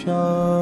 शा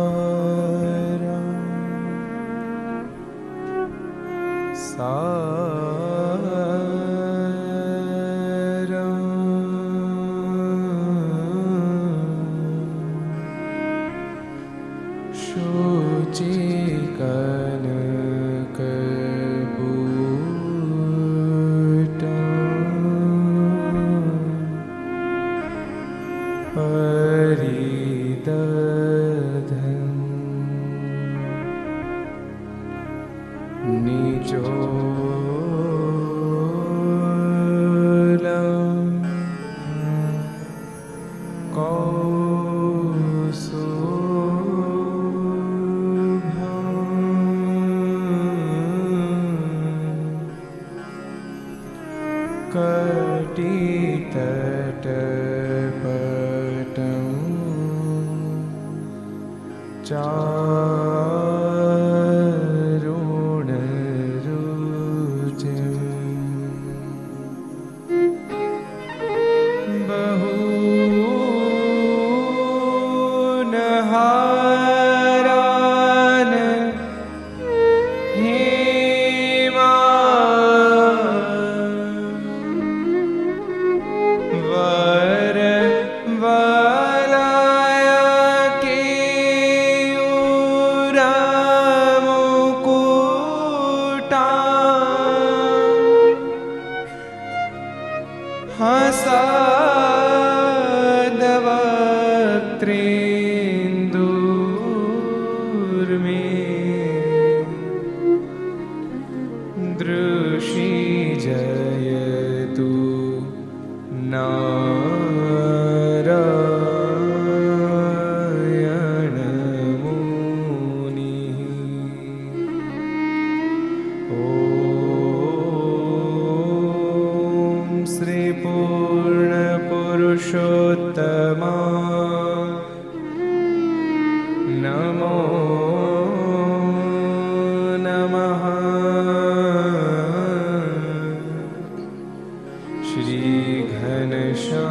श्रीघनश्यामा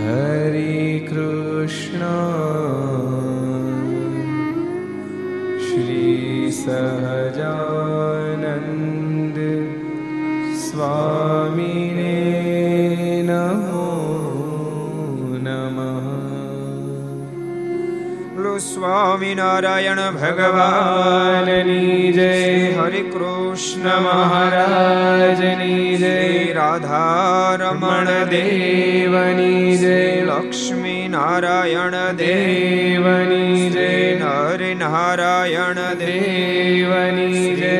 हरे कृष्ण श्रीसहजानन्द स्वा સ્વામિનારાયણ ભગવાનની જય હરે કૃષ્ણ મહારાજની જય રાધારમણ દેવની જય લક્ષ્મી નારાયણ દેવની જય નર નારાયણ દેવની જય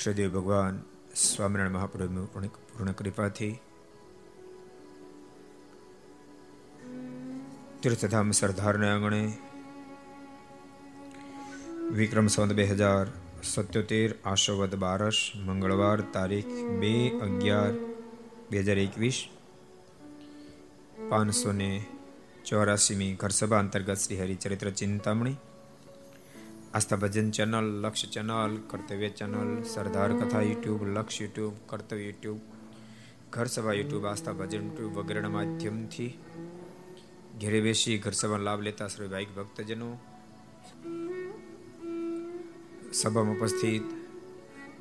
ઈષ્ટદેવ ભગવાન સ્વામિનારાયણ મહાપ્રભુ પૂર્ણ પૂર્ણ કૃપાથી તીર્થધામ સરદારને આંગણે વિક્રમ સંત બે હજાર સત્યોતેર આશોવદ બારસ, મંગળવાર તારીખ બે અગિયાર બે હજાર એકવીસ પાંચસો ને ચોરાસીમી ઘરસભા અંતર્ગત Shri Haricharitra Chintamani Aastha Bhajan channel Laksh channel Kartavya channel Sardar Katha YouTube Laksh YouTube કર્તવ્ય યુટ્યુબ ઘર સભા યુટ્યુબ આસ્થા ભજન યુટ્યુબ વગેરેના માધ્યમથી ઘેરે બેસી ઘર સભા લાભ લેતા ભાઈક ભક્તજનો સભામાં ઉપસ્થિત.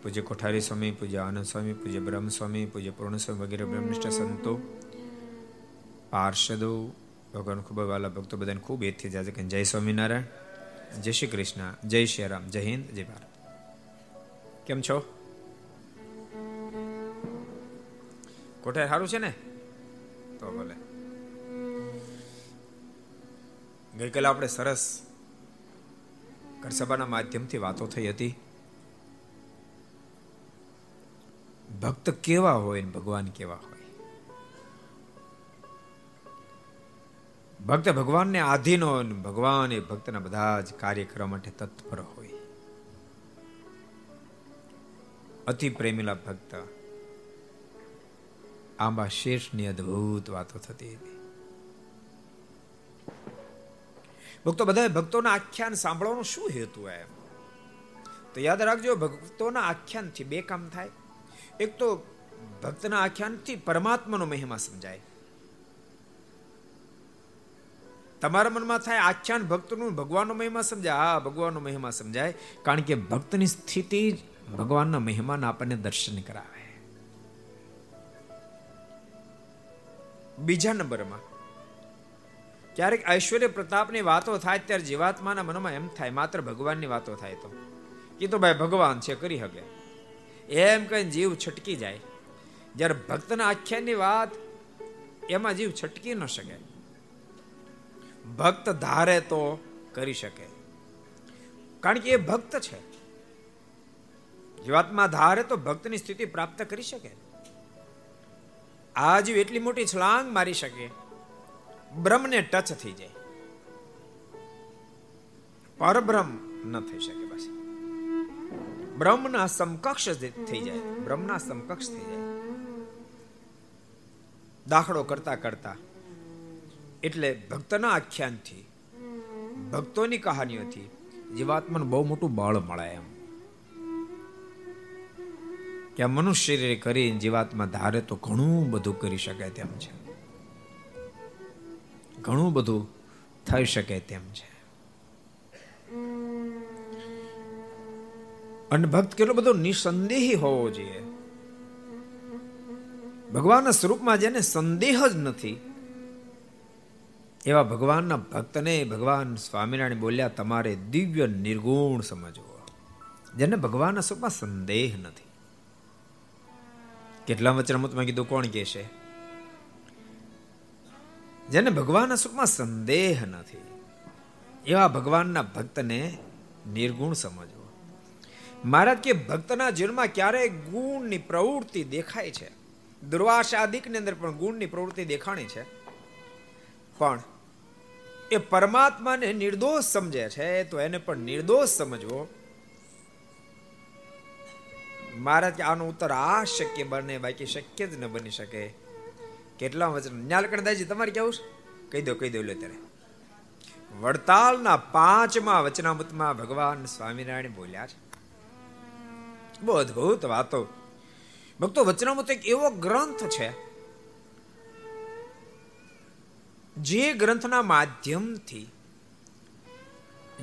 પૂજ્ય કોઠારી સ્વામી, પૂજ્ય આનંદ સ્વામી, પૂજ્ય બ્રહ્મ સ્વામી, પૂજ્ય પૂર્ણ સ્વામી વગેરે બ્રહ્મનિષ્ઠ સંતો, પાર્ષદો, ભગવાન ખૂબ વાલા ભક્તો બધાને ખૂબ એથી જાજે જય સ્વામિનારાયણ. જય શ્રી કૃષ્ણ, જય શ્રી રામ, જય હિન્દ, જય ભારત. કેમ છો? કોઠાર સારું છે ને? તો ભલે. ગઈકાલે આપણે સરસ ઘરસભાના માધ્યમથી વાતો થઈ હતી. ભક્ત કેવા હોય ને ભગવાન કેવા ભક્ત ભગવાનને આધીન હોય ભગવાન એ ભક્તના બધા જ કાર્ય કરવા માટે તત્પર હોય. અતિ પ્રેમીલા ભક્ત. આંબા શેષની અદ્ભુત વાતો થતી હતી. ભક્તો બધા ભક્તોના આખ્યાન સાંભળવાનો શું હેતુ એમ? તો યાદ રાખજો, ભક્તોના આખ્યાનથી બે કામ થાય. એક તો ભક્તના આખ્યાનથી પરમાત્માનો મહિમા સમજાય. તમારા મનમાં થાય આખ્યાન ભક્તનું ભગવાનનો મહિમા સમજાય? હા, ભગવાનનો મહિમા સમજાય. કારણ કે ભક્તની સ્થિતિ જ ભગવાનના મહેમાન આપણને દર્શન કરાવે. બીજા નંબરમાં, ક્યારેક ઐશ્વર્ય પ્રતાપની વાતો થાય ત્યારે જીવાત્માના મનમાં એમ થાય, માત્ર ભગવાનની વાતો થાય તો. એ તો ભાઈ ભગવાન છે, કરી શકે એમ કહીને જીવ છટકી જાય. જ્યારે ભક્તના આખ્યાનની વાત, એમાં જીવ છટકી ન શકે. ભક્ત ધારે તો કરી શકે. કારણ કે એ ભક્ત છે. જીવાત્મા ધારે તો ભક્તની સ્થિતિ પ્રાપ્ત કરી શકે. આ જીવ એટલી મોટી છલાંગ મારી શકે. બ્રહ્મને ટચ થઈ જાય. પરબ્રહ્મ ન થઈ શકે બસ. બ્રહ્મના સમકક્ષ થઈ જાય. બ્રહ્મના સમકક્ષ થઈ જાય. દાખલો કરતા કરતા એટલે ભક્તના આખ્યાનથી, ભક્તોની કહાનીઓથી જીવાત્માને બહુ મોટું બળ મળે એમ. કે આ મનુષ્ય શરીરે કરીને જીવાત્મા ધારે તો ઘણું બધું કરી શકે તેમ છે. ઘણું બધું થઈ શકે તેમ છે. અને ભક્ત કેટલો બધો નિસંદેહી હોવો જોઈએ. ભગવાનના સ્વરૂપમાં જેને સંદેહ જ નથી એવા ભગવાનના ભક્તને ભગવાન સ્વામિનારાયણ બોલ્યા, તમારે દિવ્ય નિર્ગુણ સમજવો. જેને ભગવાનના સ્વરૂપમાં સંદેહ નથી. કેટલા વચનામૃતમાં કીધું? કોણ કે છે? જેને ભગવાનના સુખમાં સંદેહ નથી. એવા ભગવાનના ભક્તને નિર્ગુણ સમજવો. મહારાજ કે, ભક્તના જીવનમાં ક્યારેય ગુણની પ્રવૃત્તિ દેખાય છે? દુર્વાસાદિકની અંદર પણ ગુણની પ્રવૃત્તિ દેખાણી છે. પણ એ પરમાત્માને નિર્દોષ સમજે છે, તો એને પણ નિર્દોષ સમજવો. મહારાજ કે આનો ઉત્તર આ શક્ય બને, બાકી શક્ય જ ન બની શકે. કેટલા વચન? ન્યાલકણ દાજી તમારે કેવું છે? કહી દો કહી દો લે ત્યારે. વડતાલના પાંચમા વચનામૃતમાં ભગવાન સ્વામિનારાયણ બોલ્યા છે. બહુ અદભુત વાતો. ભક્તો, વચનામૃત એક એવો ગ્રંથ છે જે ગ્રંથના માધ્યમથી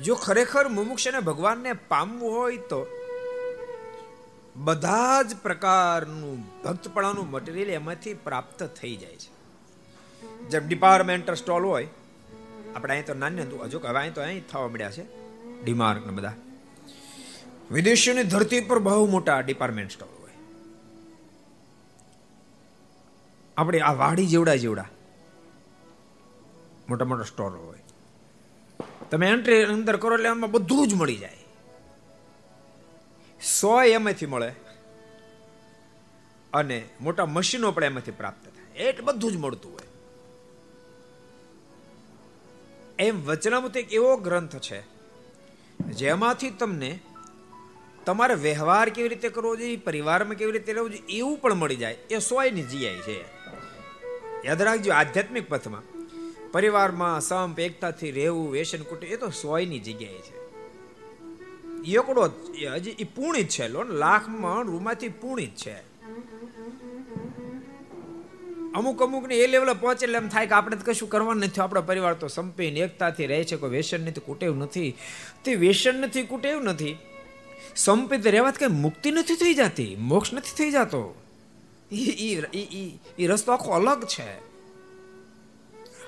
જો ખરેખર મુમુક્ષને ભગવાનને પામવું હોય તો બધા જ પ્રકારનું ભક્તપણાનું મટીરિયલ એમાંથી પ્રાપ્ત થઈ જાય છે. જેમ ડિપાર્ટમેન્ટલ સ્ટોલ હોય, આપણે અહીં તો નાની હતું હજુ હવે અહીં તો અહીં થવા મળ્યા છે ડીમાર્ક ને બધા. વિદેશીઓની ધરતી પર બહુ મોટા ડિપાર્ટમેન્ટ સ્ટોલ હોય. આપણે આ વાડી જેવડા જેવડા. મોટા મોટા સ્ટોર હોય. તમે એન્ટ્રી અંદર કરો એટલે આમાં બધું જ મળી જાય. સો એમાંથી મળે અને મોટા મશીનો પણ એમાંથી પ્રાપ્ત થાય. એટલે બધું જ મળતું હોય. એમ વચનામૃત એક એવો ગ્રંથ છે, જેમાંથી તમને તમારે વ્યવહાર કેવી રીતે કરવો જોઈએ, પરિવારમાં કેવી રીતે રહેવું જોઈએ, એવું પણ મળી જાય. એ સોયની જીઆઈ છે. યાદ રાખજો આધ્યાત્મિક પથમાં. પરિવારમાં સંપ એકતાથી રહેવું, વેસન કુટુંબ એ તો સોયની જગ્યાએ છે. એકડો હજી એ પૂર્ણિત છે લોન લાખમાં રૂમાંથી પૂર્ણિત છે. અમુક અમુક ને એ લેવલે પહોંચે એટલે એમ થાય કે આપણે કશું કરવાનું નથી, આપણો પરિવાર તો સંપીને એકતાથી રહે છે, કોઈ વ્યસન નથી, કુટેવ નથી. તે વ્યસન નથી, કુટેવ નથી. સંપિત રહેવાથી કઈ મુક્તિ નથી થઈ જતી, મોક્ષ નથી થઈ જતો. એ રસ્તો આખો અલગ છે.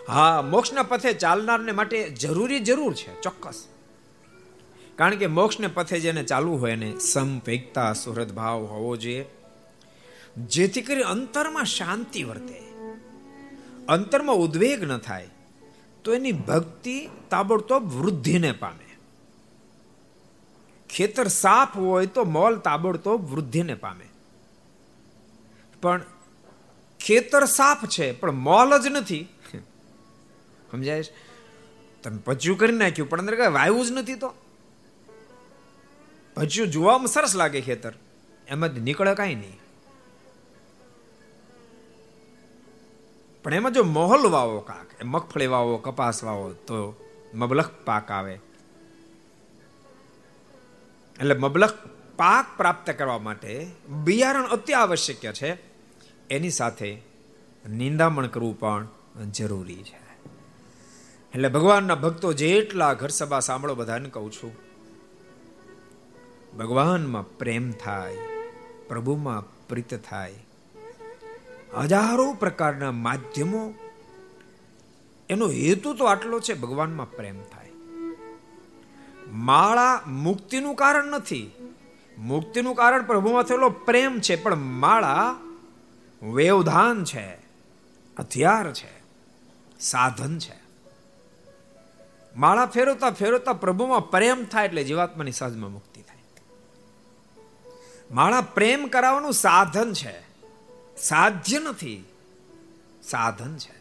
હા, મોક્ષના પથે ચાલનારને માટે જરૂરી જરૂર છે, ચોક્કસ. કારણ કે મોક્ષને પથે જેને ચાલવું હોય એને સંપ સુરત ભાવ હોવો જોઈએ. જેથી કરી અંતરમાં શાંતિ વર્તે. અંતરમાં ઉદ્વેગ ન થાય, તો એની ભક્તિ તાબડતોબ વૃદ્ધિને પામે. ખેતર સાફ હોય તો મોલ તાબડતોબ વૃદ્ધિને પામે. પણ ખેતર સાફ છે, પણ મોલ જ નથી. સમજાય તમે પચ્યું કરી નાખ્યું, પણ અંદર કઈ વાયવું જ નથી તો? પચ્યું જોવામાં સરસ લાગે ખેતર. એમાં નીકળે કાંઈ નહીં. પણ એમાં જો મોહલ વાવો કાક મગફળી વાવો, કપાસ વાવો, તો મબલખ પાક આવે. એટલે મબલખ પાક પ્રાપ્ત કરવા માટે બિયારણ અતિ આવશ્યક છે. એની સાથે નિંદામણ કરવું પણ જરૂરી છે. એટલે ભગવાનના ભક્તો જેટલા ઘર સભા સાંભળો, બધાને કહું છું, ભગવાનમાં પ્રેમ થાય, પ્રભુમાં પ્રીત થાય, હજારો પ્રકારના માધ્યમો, એનો હેતુ તો આટલો છે, ભગવાનમાં પ્રેમ થાય. માળા મુક્તિનું કારણ નથી. મુક્તિનું કારણ પ્રભુમાં થયેલો પ્રેમ છે, પણ માળા વેવધાન છે, હથિયાર છે, સાધન છે. માળા ફેરવતા ફેરવતા પ્રભુમાં પ્રેમ થાય એટલે જીવાત્માની સહજમાં મુક્તિ થાય. માળા પ્રેમ કરાવવાનું સાધન છે. સાધ્ય નથી. સાધન છે.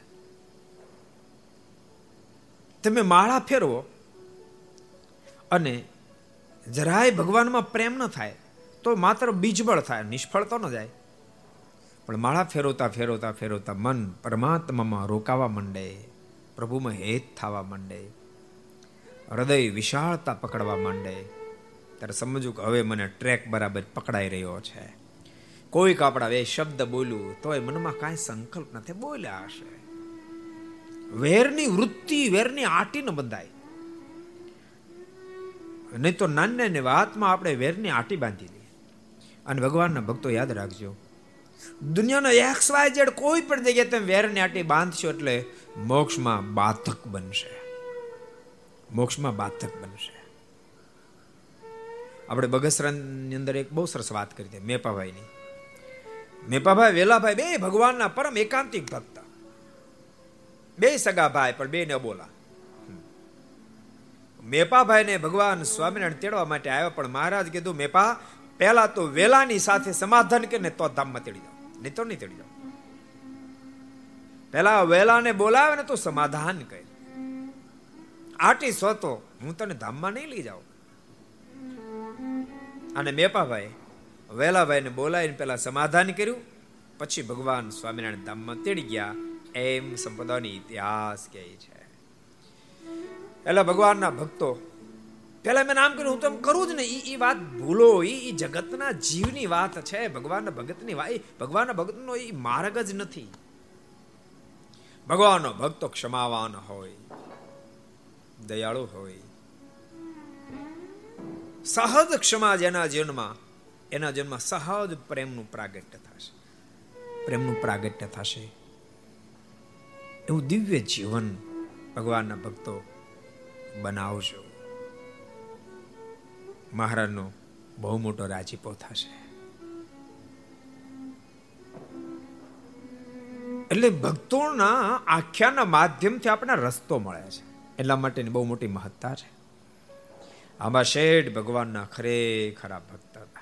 તમે માળા ફેરવો અને જરાય ભગવાનમાં પ્રેમ ન થાય તો માત્ર બીજબળ થાય, નિષ્ફળ તો ન જાય. પણ માળા ફેરવતા ફેરવતા ફેરવતા મન પરમાત્મામાં રોકાવા માંડે. પ્રભુમાં હેત થવા માંડે. હૃદય વિશાળતા પકડવા માંડે. ત્યારે સમજવું કે હવે મને ટ્રેક બરાબર પકડાઈ રહ્યો છે. કોઈક આપણા બે શબ્દ બોલ્યું, તોય મનમાં કાંઈ સંકલ્પ નથી, બોલ્યા હશે. વેરની વૃત્તિ વેરની આટી ન બંધાય. નહીં તો નાની નાની વાતમાં આપણે વેરની આટી બાંધી દઈએ. અને ભગવાનના ભક્તો યાદ રાખજો, દુનિયાનો એક્સ વાય જેડ કોઈ પણ જગ્યાએ તમે વેરની આટી બાંધશો એટલે મોક્ષમાં બાધક બનશે. મોક્ષમાં બાધક બનશે. આપણે બગસરાની અંદર એક બહુ સરસ વાત કરી હતી, મેપાભાઈની. મેપાભાઈ વેલાભાઈ, બે ભગવાનના પરમ એકાંતિક ભક્ત. બે સગા ભાઈ પણ બે ને બોલા. મેપાભાઈને ભગવાન સ્વામિનારાયણ તેડવા માટે આવ્યો, પણ મહારાજ કીધું, મેપા, પહેલા તો વેલાની સાથે સમાધાન કરીને તો ધામમાં તેડી જાઓ નહીં તો નહીં તેડી જાઓ પહેલા વેલાને બોલાવે ને તો સમાધાન કહે આટી સોતો હું તને ધામમાં નહીં લઈ જાઉં. અને મેપાભાઈ, વેલાભાઈને બોલાવીને પેલા સમાધાન કર્યું, પછી ભગવાન સ્વામિનારાયણ ધામમાં તેડી ગયા. એમ સંપદાનો ઇતિહાસ કહે છે. એટલે ભગવાનના ભક્તો પેલા મેં નામ કર્યું, હું તો કરું જ ને એ વાત ભૂલો એ જગતના જીવની વાત છે. ભગવાનના ભગતની વાત ભગવાનના ભગતનો એ માર્ગ જ નથી. ભગવાનનો ભક્તો ક્ષમાવાન હોય. દયાળુ હોય. સહજ ક્ષમા જેના જીવનમાં, એના જીવનમાં સહજ પ્રેમનું પ્રાગટ્ય થશે. પ્રેમનું પ્રાગટ્ય થશે. એવું દિવ્ય જીવન ભગવાનના ભક્તો બનાવજો. મહારાજનો બહુ મોટો રાજીપો થશે. એટલે ભક્તોના આખ્યાના માધ્યમથી આપણને રસ્તો મળે છે. એટલા માટેની બહુ મોટી મહત્તા છે. આંબા શેઠ ભગવાનના ખરેખરા ભક્ત હતા.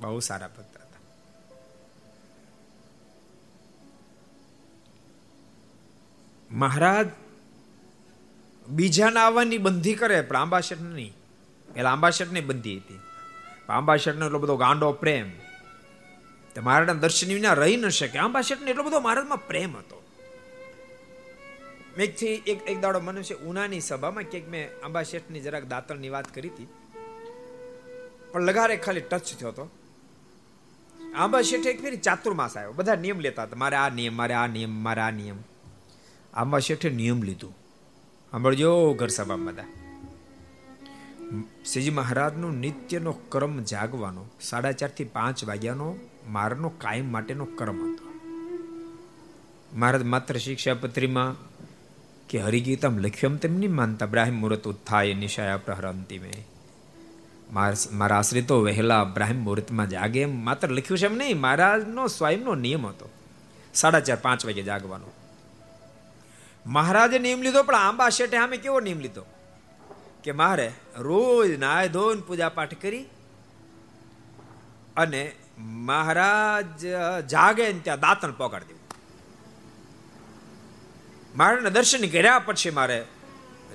બહુ સારા ભક્ત હતા. મહારાજ બીજાના આવવાની બંધી કરે, પણ આંબા શેઠ નહીં. પેલા આંબા શેઠની બંધી હતી. આંબા શેઠ એટલો બધો ગાંડો પ્રેમ. તે મહારાજના દર્શન વિના રહી ન શકે. આંબા શેઠને એટલો બધો મહારાજમાં પ્રેમ હતો. મેઘથી એક એક દાડો મનુષ્ય ઉનાની સભામાં ક્યાંક મેં આંબા શેઠની જરાક દાંતણની વાત કરી હતી. પણ લગારે ખાલી ટચ થયો હતો. આંબા શેઠ એક ફેરી ચાતુર્માસ આવ્યો બધા નિયમ લેતા હતા. મારે આ નિયમ, મારે આ નિયમ, મારે આ નિયમ. આંબા શેઠે નિયમ લીધું. સાંભળજો ઘર સભામાં બધા. શ્રીજી મહારાજનો નિત્યનો ક્રમ જાગવાનો. સાડા ચારથી પાંચ વાગ્યાનો મારનો કાયમ માટેનો ક્રમ હતો. મહારાજ માત્ર શિક્ષાપત્રીમાં કે હરિગીતમ લખ્યું તેમ નહીં માનતા બ્રાહ્મ મુહૂર્ત ઉત્થાય નિશાયા પ્રહરંતિમે મારા આશ્રિતો વહેલા બ્રાહ્મ મુહૂર્તમાં જાગે એમ માત્ર લખ્યું છે એમ નહીં, મહારાજનો સ્વયંનો નિયમ હતો. સાડા ચાર, પાંચ વાગે જાગવાનો. મહારાજે નિયમ લીધો, પણ આંબા શેઠે આમે કેવો નિયમ લીધો? કે મારે રોજ નાય ધોઈને પૂજા પાઠ કરી અને મહારાજ જાગે ને ત્યાં દાંતણ પોગાડી મારે દર્શન કર્યા પછી મારે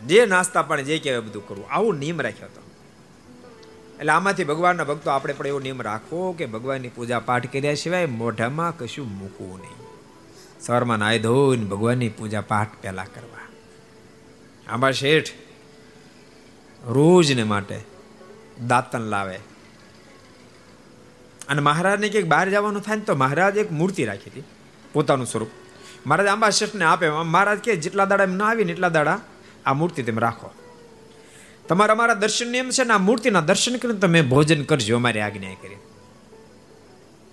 જે નાસ્તા પાણી જે કહેવાય બધું કરવું. આવું નિયમ રાખ્યો હતો. એટલે આમાંથી ભગવાનના ભક્તો આપણે પણ એવો નિયમ રાખવો કે ભગવાનની પૂજા પાઠ કર્યા સિવાય મોઢામાં કશું મૂકવું નહીં. સવારમાં નાય ધોઈને ભગવાનની પૂજા પાઠ પહેલા કરવા. આંબા શેઠ રોજને માટે દાંતન લાવે. અને મહારાજને કંઈક બહાર જવાનું થાય ને તો મહારાજ એક મૂર્તિ રાખી હતી પોતાનું સ્વરૂપ. મહારાજ આંબા શેઠને આપે મહારાજ કે જેટલા દાડા એમ ના આવીને એટલા દાડા આ મૂર્તિ તમે રાખો. તમારા અમારા દર્શન નિયમ છે ને, આ મૂર્તિના દર્શન કરીને તમે ભોજન કરજો અમારી આજ્ઞા કરી.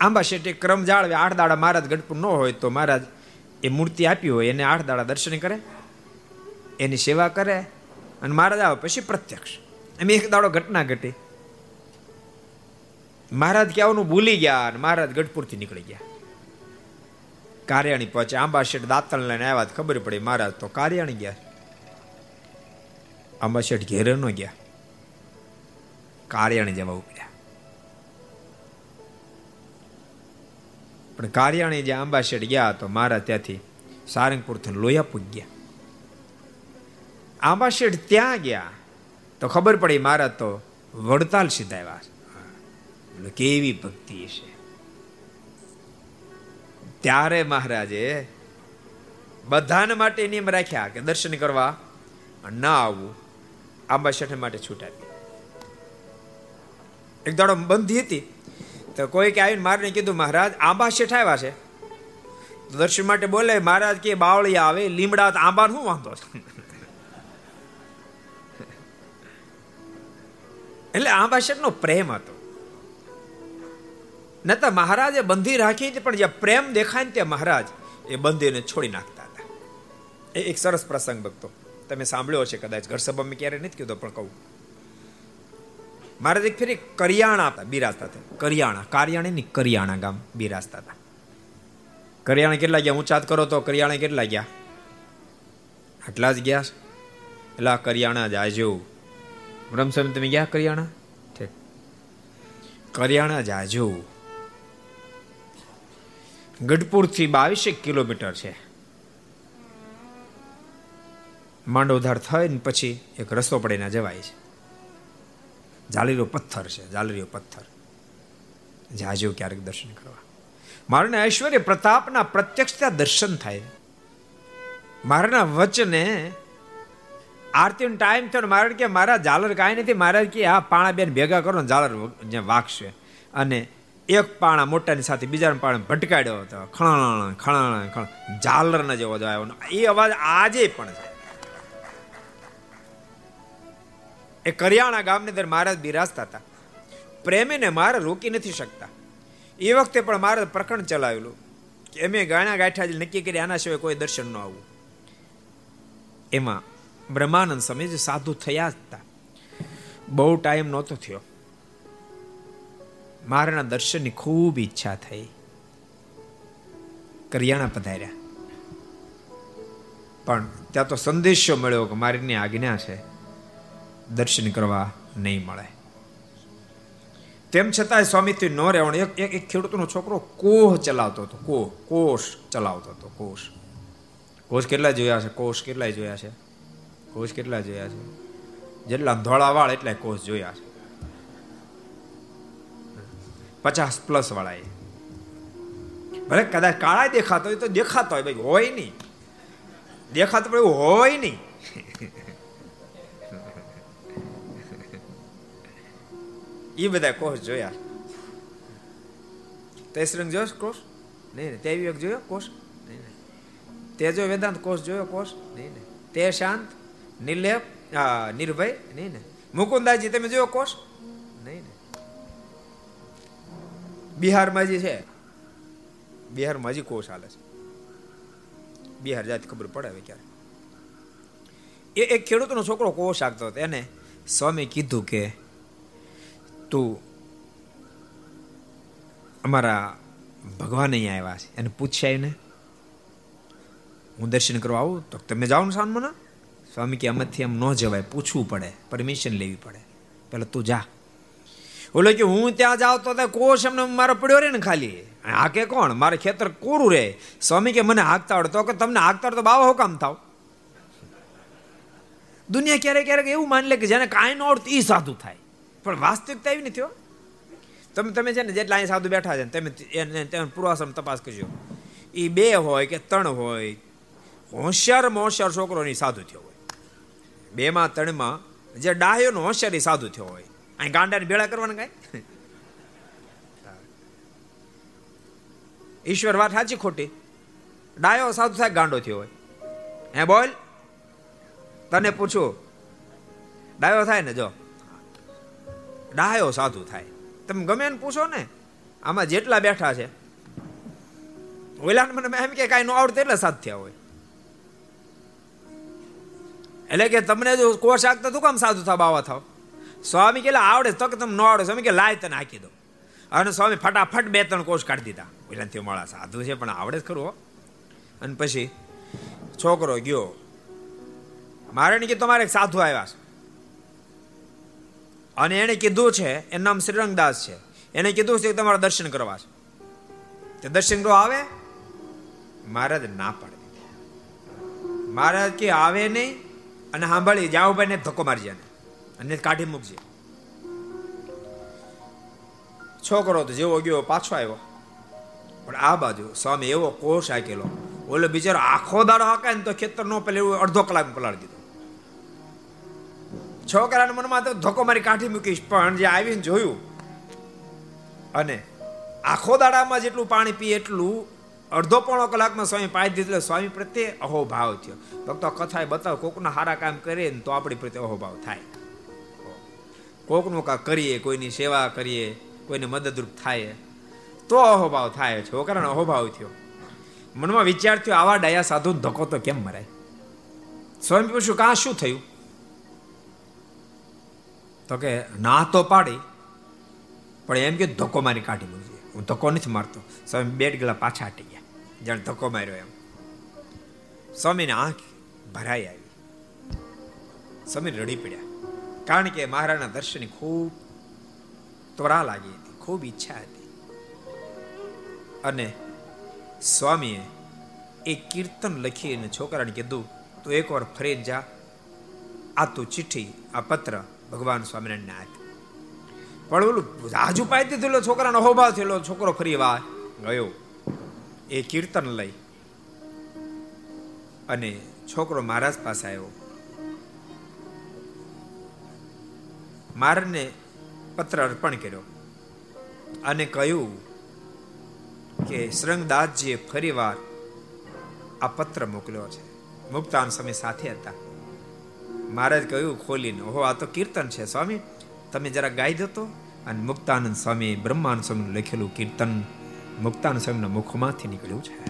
આંબા શેઠે ક્રમ જાળવે, આઠ દાડા મહારાજ ગઢપુર ન હોય તો મહારાજ એ મૂર્તિ આપી હોય, એને આઠ દાડા દર્શન કરે, એની સેવા કરે, અને મહારાજ આવે પછી પ્રત્યક્ષ. એમ એક દાડો ઘટના ઘટી. મહારાજ કહેવાનું ભૂલી ગયા અને મહારાજ ગઢપુરથી નીકળી ગયા. કાર્યાણી પહોંચે. આંબા શેઠ દાંતણ લઈને આવ્યા ખબર પડી મહારાજ, તો કાર્યાણી ગયા. આંબા શેઠ ઘેરે ન ગયા. કાર્યાણી જવા ઉપડ્યા. પણ કાર્યાણી જે આંબા શેઠ ગયા તો મહારાજ ત્યાંથી સારંગપુરથી લોયા પૂગ્યા આંબા શેઠ ત્યાં ગયા તો ખબર પડી મહારાજ તો વડતાલ સીધા આવ્યા. કેવી ભક્તિ છે ત્યારે મહારાજે બધાને માટે નિયમ રાખ્યા કે દર્શન કરવા ના આવવું. આંબા શેઠ માટે છૂટ આપી એક દાડો બંધી હતી. તો કોઈ કે આવીને મારને કીધું, મહારાજ, આંબા શેઠ આવ્યા છે. દર્શન માટે બોલે, મહારાજ, કે બાવળી આવે, લીમડા આંબા શું વાંધો છે? એટલે આંબા શેઠનો પ્રેમ હતો. નતા મહારાજે બંધી રાખી હતી, પણ જ્યાં પ્રેમ દેખાય ને ત્યાં મહારાજ એ બંધીને છોડી નાખતા હતા. એ એક સરસ પ્રસંગ ભક્તો, તમે સાંભળ્યો છે કદાચ, ઘર સભામાં ક્યારે નથી કીધો, પણ કહું. મહારાજ એક ફેરી કરિયાણા હતા, બિરાજતા હતા. કરિયાણા, કારિયાણી ની કરિયાણા ગામ બિરાજતા હતા. કરિયાણા કેટલા ગયા? ઊંચાત કરો તો કરિયાણા કેટલા ગયા? આટલા જ ગયા? એટલે કરિયાણા જ આજો રમસમ તમે ગયા કરિયાણા? ઠીક. કરિયાણા જ આજો ગઢપુરથી બાવીસેક કિલોમીટર છે. માંડોધાર થઈને પછી એક રસ્તો પડીને જવાય છે. જાલીરો પથ્થર છે જાલીરો પથ્થર. જાજો ક્યારેક દર્શન કરવા. મારાને ઐશ્વર્ય પ્રતાપના પ્રત્યક્ષતા દર્શન થાય. મારાના વચને આરતીનો ટાઈમ થયો મારા કે મારા ઝાલર કાંઈ નથી, મારા કે આ પાણા બેન ભેગા કરો ને ઝાલર વાગશે. અને એક પાણા મોટાની સાથે બીજા પાણા ભટકાડ્યો હતો. ખણ ખણ ખણ ઝાલરના જેવો આવ્યો. એ અવાજ આજે પણ છે. એ કરિયાણા ગામની અંદર મહારાજ બિરાજતા હતા. પ્રેમીને મારે રોકી નથી શકતા. એ વખતે પણ મારે પ્રકરણ ચલાવેલું. કે એમે ગાણા ગાંઠા નક્કી કરી આના સિવાય કોઈ દર્શન ન આવવું એમાં બ્રહ્માનંદ સમય સાધુ થયા જ હતા. બહુ ટાઈમ નહોતો થયો. મારાના દર્શનની ખૂબ ઈચ્છા થઈ. કરિયાણા પધાર્યા. પણ ત્યાં તો સંદેશો મળ્યો કે મારીની આજ્ઞા છે, દર્શન કરવા નહીં મળે. તેમ છતાંય સ્વામીથી ન રહેવાનું એક એક એક ખેડૂતનો છોકરો કોહ ચલાવતો હતો કોહ કોષ ચલાવતો હતો, કોષ. કોષ કેટલા જોયા છે, કોષ કેટલા જોયા છે, કોષ કેટલા જોયા છે. જેટલા ધોળા વાળ એટલા કોષ જોયા છે. પચાસ પ્લસ વાળા એ ભલે કદાચ કાળા દેખાતો હોય તો દેખાતો હોય, ભાઈ હોય નહીં. દેખાતો પણ એવું હોય નહીં. એ બધા કોષ જોયા. તેસરંગ જોયો કોષ? નહીં ને તે વિવેક જોયો કોષ? નહીં તેજો વેદાંત કોષ જોયો કોષ? નહીં ને તે શાંત, નિર્લેપ નિર્ભય? નહીં ને મુકુંદાજી, તમે જોયો કોષ? બિહારમાં જે છે, બિહારમાં હજી કોષ હાલે છે. બિહાર જાત ખબર પડે ક્યારે. એ એક ખેડૂતનો છોકરો કોષ આગતો હતો. એને સ્વામી કીધું કે, તું અમારા ભગવાન અહીંયા આવ્યા છે. એને પૂછ્યા એને, હું દર્શન કરવા આવું? તો તમે જાઓ ને સાન મને સ્વામી કે અમથી એમ ન જવાય, પૂછવું પડે, પરમિશન લેવી પડે. પહેલાં તું જા. ઓલો કે હું ત્યાં જાઉં તો કોષ એમને મારો પડ્યો રે ને ખાલી. હાકે કોણ? મારે ખેતર કોરું રે. સ્વામી કે મને હાકતા આવડતો કે તમને હાકતા આવડતો બાવા હો કામ થાવ? દુનિયા ક્યારેક ક્યારેક એવું માની લે કે જેને કાંઈ નો આવડતું એ સાધુ થાય. પણ વાસ્તવિકતા એવી નથી તમે તમે છે ને જેટલા અહીં સાધુ બેઠા છે તમે એને તમે પૂર્વાશ્રમ તપાસ કરજો. એ બે હોય કે ત્રણ હોય હોશિયારમાં હોશિયાર છોકરોની સાધુ થયો હોય. બેમાં, ત્રણમાં, જે ડાહ્યોનો હોશિયાર સાધુ થયો હોય. અહીં ગાંડાને ભેળા કરવાના કાંઈ? ઈશ્વર વાત સાચી ખોટી. ડાયો સાધુ થાય ગાંડો થયો હોય. હે બોલ. તને પૂછું. ડાયો થાય ને જો. ડાયો સાધુ થાય. તમે ગમે એને પૂછો ને, આમાં જેટલા બેઠા છે. ઓલા મને એમ કે કાંઈ ન આવડતું એટલે સાથ થયા હોય. એટલે કે તમને જો કોષ આગતા તું કામ સાધુ થાવ બાવા થાવ? સ્વામી કે આવડે તો કે તમે ન આવડે. સ્વામી કે, લાય તને હાકી દો. અને સ્વામી ફટાફટ બે ત્રણ કોષ કાઢી દીધા. ઓલા માળા સાધુ છે, પણ આવડે જ ખરું અને પછી છોકરો ગયો. મારે કે તમારે એક સાધુ આવ્યા છે. અને એને કીધું છે, એનું નામ શ્રીરંગદાસ છે. એને કીધું છે કે તમારા દર્શન કરવા છે. તે દર્શન કરવા આવે? મહારાજ ના પાડે મહારાજ કે, આવે નહીં. અને સાંભળી જાઓ ભાઈ ને ધક્કો મારજે અને કાઢી મૂકજે. છોકરો તો જેવો ગયો પાછો આવ્યો. પણ આ બાજુ સ્વામી એવો કોષ આકેલો ઓલો બિચારો આખો દાડો હાકાય ને તો ખેતર નો પેલે અડધો કલાક પલાળી દીધો. છોકરાના મનમાં તો ધોકો મારી કાઢી મૂકીશ, પણ જે આવીને જોયું અને આખો દાડામાં જેટલું પાણી પીએ એટલું અડધો પોણો કલાકમાં સ્વામી પાઈ દીધું, એટલે સ્વામી પ્રત્યે અહોભાવ થયો. ભક્તો કથાએ બતાવ, કોકના સારા કામ કરે ને તો આપણી પ્રત્યે અહોભાવ થાય. કોકનું કાંક કરીએ, કોઈની સેવા કરીએ, કોઈને મદદરૂપ થાય. તો અહોભાવ થાય છોકરાનો અહોભાવ થયો. મનમાં વિચાર થયો, આવા ડાયા સાધુ ધક્કો તો કેમ મરાય? સ્વામી પૂછ્યું કાં શું થયું? તો કે, ના તો પાડી, પણ એમ કે ધક્કો મારી કાઢી મૂકજે હું ધક્કો નથી મારતો. સ્વામી બેટ ગલા પાછા હટી ગયા. જાણે ધક્કો માર્યો એમ. સ્વામીને આંખ ભરાઈ આવી. સ્વામી રડી પડ્યા. કારણ કે મહારાજના દર્શનની ખૂબ ત્વરા લાગી હતી, ખૂબ ઈચ્છા હતી. અને સ્વામીએ એ કીર્તન લખીને છોકરાને કીધું, તું એકવાર ફરી જા આ તું ચિઠ્ઠી, આ પત્ર ભગવાન સ્વામિનારાયણને આપ. પણ ઓલું રાજુ પાઈ થયેલો છોકરાનો હોભાવ થયેલો, છોકરો ફરી વા ગયો. એ કીર્તન લઈ અને છોકરો મહારાજ પાસે આવ્યો. મારને પત્ર અર્પણ કર્યો અને કહ્યું કે શ્રંગદાસજીએ ફરીવાર આ પત્ર મોકલ્યો છે. મુક્તાન સમય સાથે હતા. મહારાજ કહ્યું, ખોલીને. ઓહો, આ તો કીર્તન છે સ્વામી. તમે જરા ગાઈ દો. તો અને મુક્તાનંદ સ્વામી બ્રહ્માનંદ સ્વામીનું લખેલું કીર્તન મુક્તાનંદ સ્વામીના મુખમાંથી નીકળ્યું છે.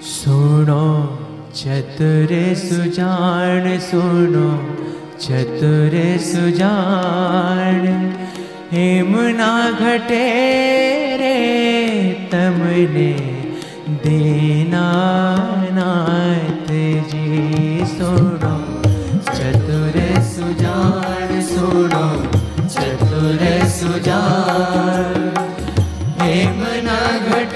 સુણો, ચતુરે સુજાણ, સુણો ચતુરે સુજાણ હેમના ઘટે રે તમને દેનાનાથજી સુણો ચતુર સુજાણ સુણો ચતુર સુજાણ હેમના ઘટે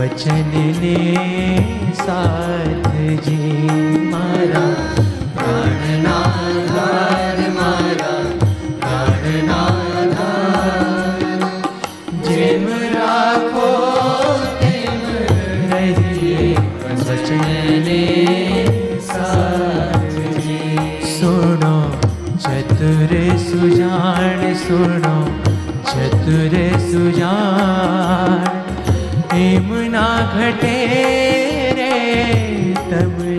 વચનને સાથજી મારા પ્રાણના ધાર મારા પ્રાણના ધાર જેમ રાખો તેમ રહીએ, વચનને સાથજી સુણો, ચતુર સુજાણ, સુણો, ચતુર સુજાણ. એમના ઘટે રે તમને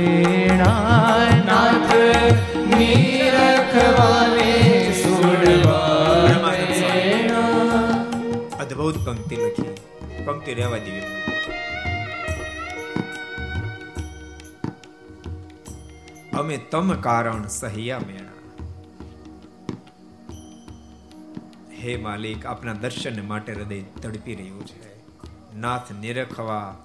વેણા પંક્તિ લખી પંક્તિ રહેવા દેવી અમે તમ કારણ સહ્યા મેણા. હે માલિક, આપના દર્શન માટે હૃદય તડપી રહ્યું છે. નાથ નિરખવા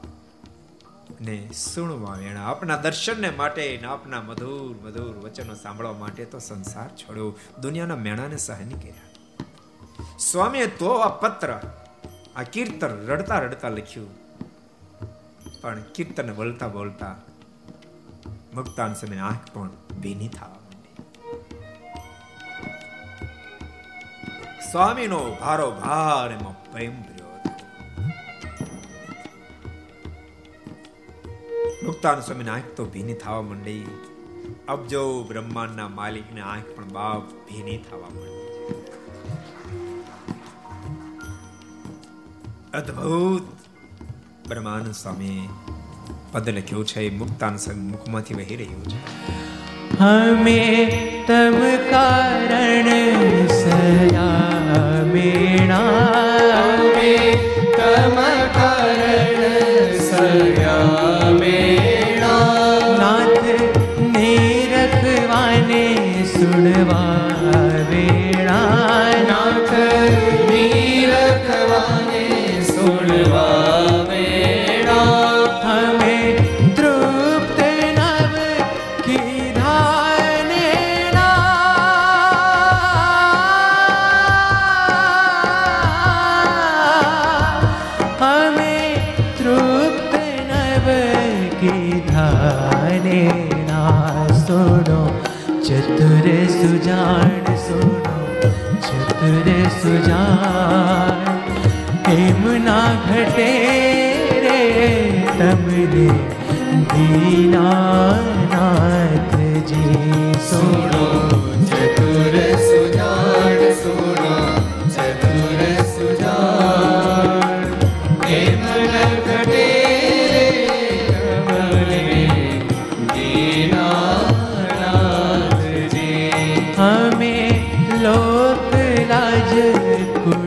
ને સુણવા વેણા. આપના દર્શનને માટે ને આપના મધુર મધુર વચનો સાંભળવા માટે તો સંસાર છોડ્યો. દુનિયાના મેણાને સહન કર્યા. સ્વામીએ તો આ પત્ર, આ કીર્તન રડતા રડતા લખ્યું. પણ કીર્તન બોલતા બોલતા મુક્તાન સમય આંખ પણ ભીની થવા સ્વામીનો ભારો ભાર એમાં પ્રેમ મુક્તાન સ્વામીની આંખ તો ભીની થવા માંડી. અબજો બ્રહ્માંડના માલિકની આંખ પણ બાપ ભીની થવા માંડી. અદ્ભુત! બ્રહ્માનંદ સ્વામી પદ લખ્યું છે? મુક્તાન મુખમાંથી વહી રહ્યું છે. હમે તમ કારણ સયા મેણા. તમ સુજાણ એમ ના ઘટે રે તમને દીનાનાથજી સુણો ચતુર સુજાણ સુણો ચતુર સુજાણ એમ ન ઘટે રે કમલે દીનાનાથજી હમે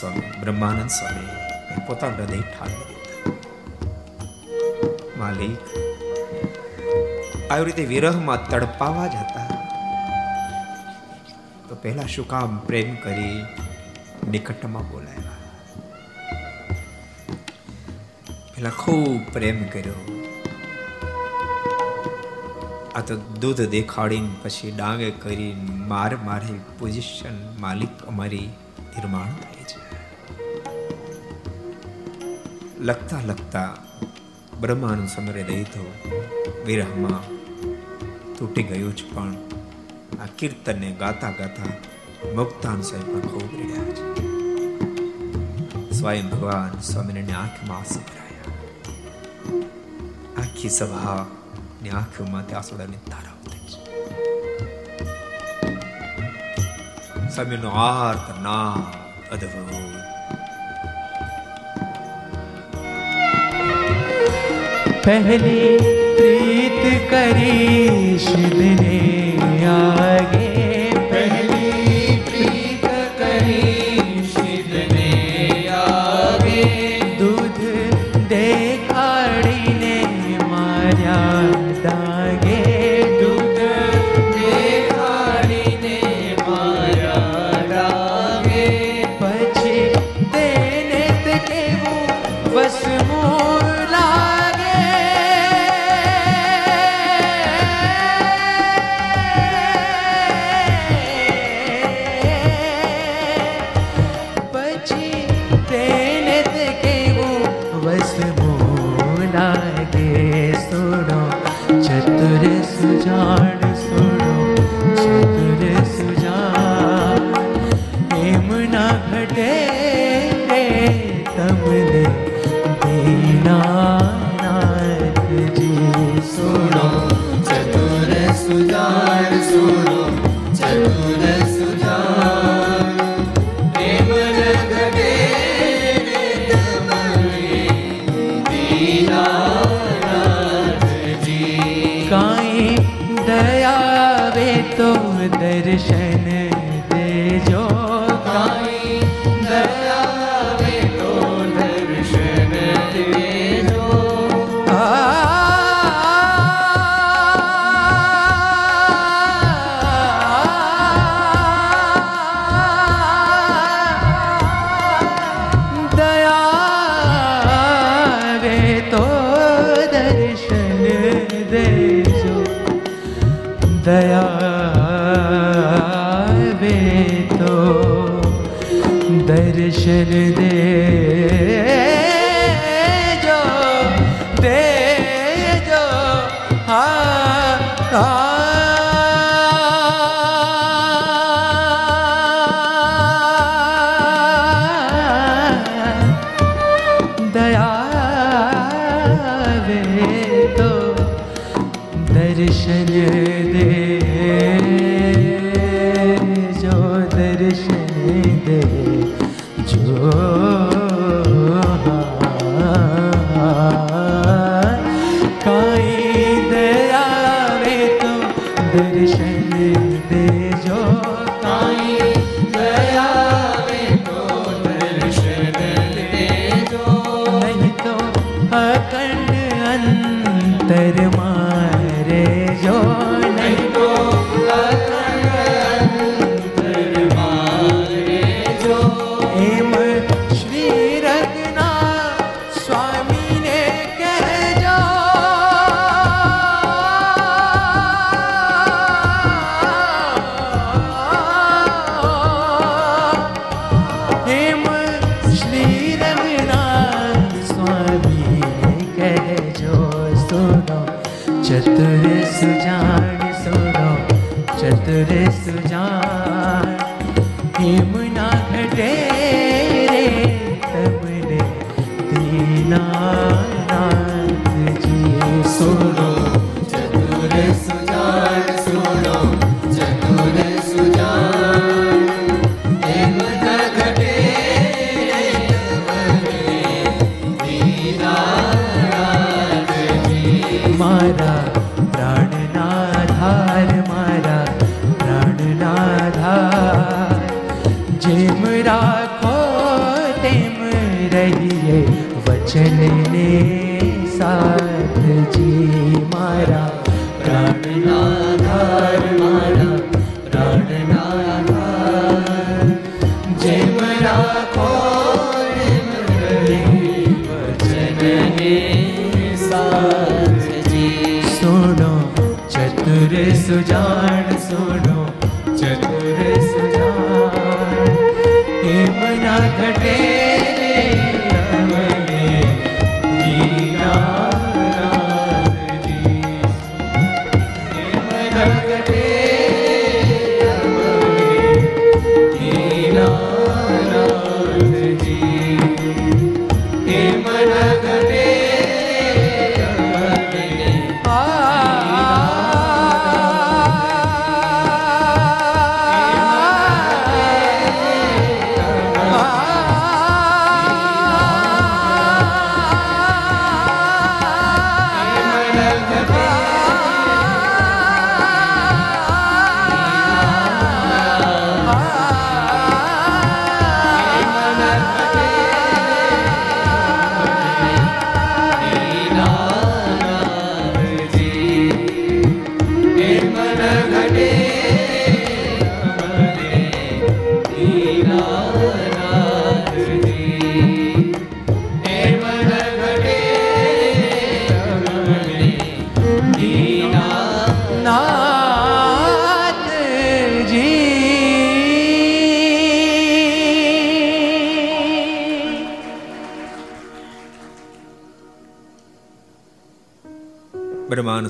સ્વામી, બ્રહ્માનંદ સ્વામી પોતાનું હૃદય ઠાલવી દીધું માલિક. આવી રીતે વિરહમાં તડપાવા જ તો પહેલા શું કામ પ્રેમ કરી નિકટમાં બોલાવ્યા? પેલા ખૂબ પ્રેમ કર્યો. આ તો દૂધ દેખાડીને પછી ડાંગે કરી માર મારી પોઝિશન માલિક અમારી નિર્માણ લખતા લખતા બ્રહ્માનું સમરે દઈતો વિરહમાં તૂટી ગયું છે પણ આ કીર્તનને ગાતા ગાતા મુક્તાન સાહેબ પણ ખૂબ રહ્યા છે. સ્વયં ભગવાન સ્વામિનારાયણની આંખમાં આંસુ ભરાયા. આખી સભા ની આંખમાંથી આંસુડાની ધારા ઉતરી સ્વામીનો આર્ત ના અદ્ભુત પહેલી પ્રીત કરીશ દિને આગે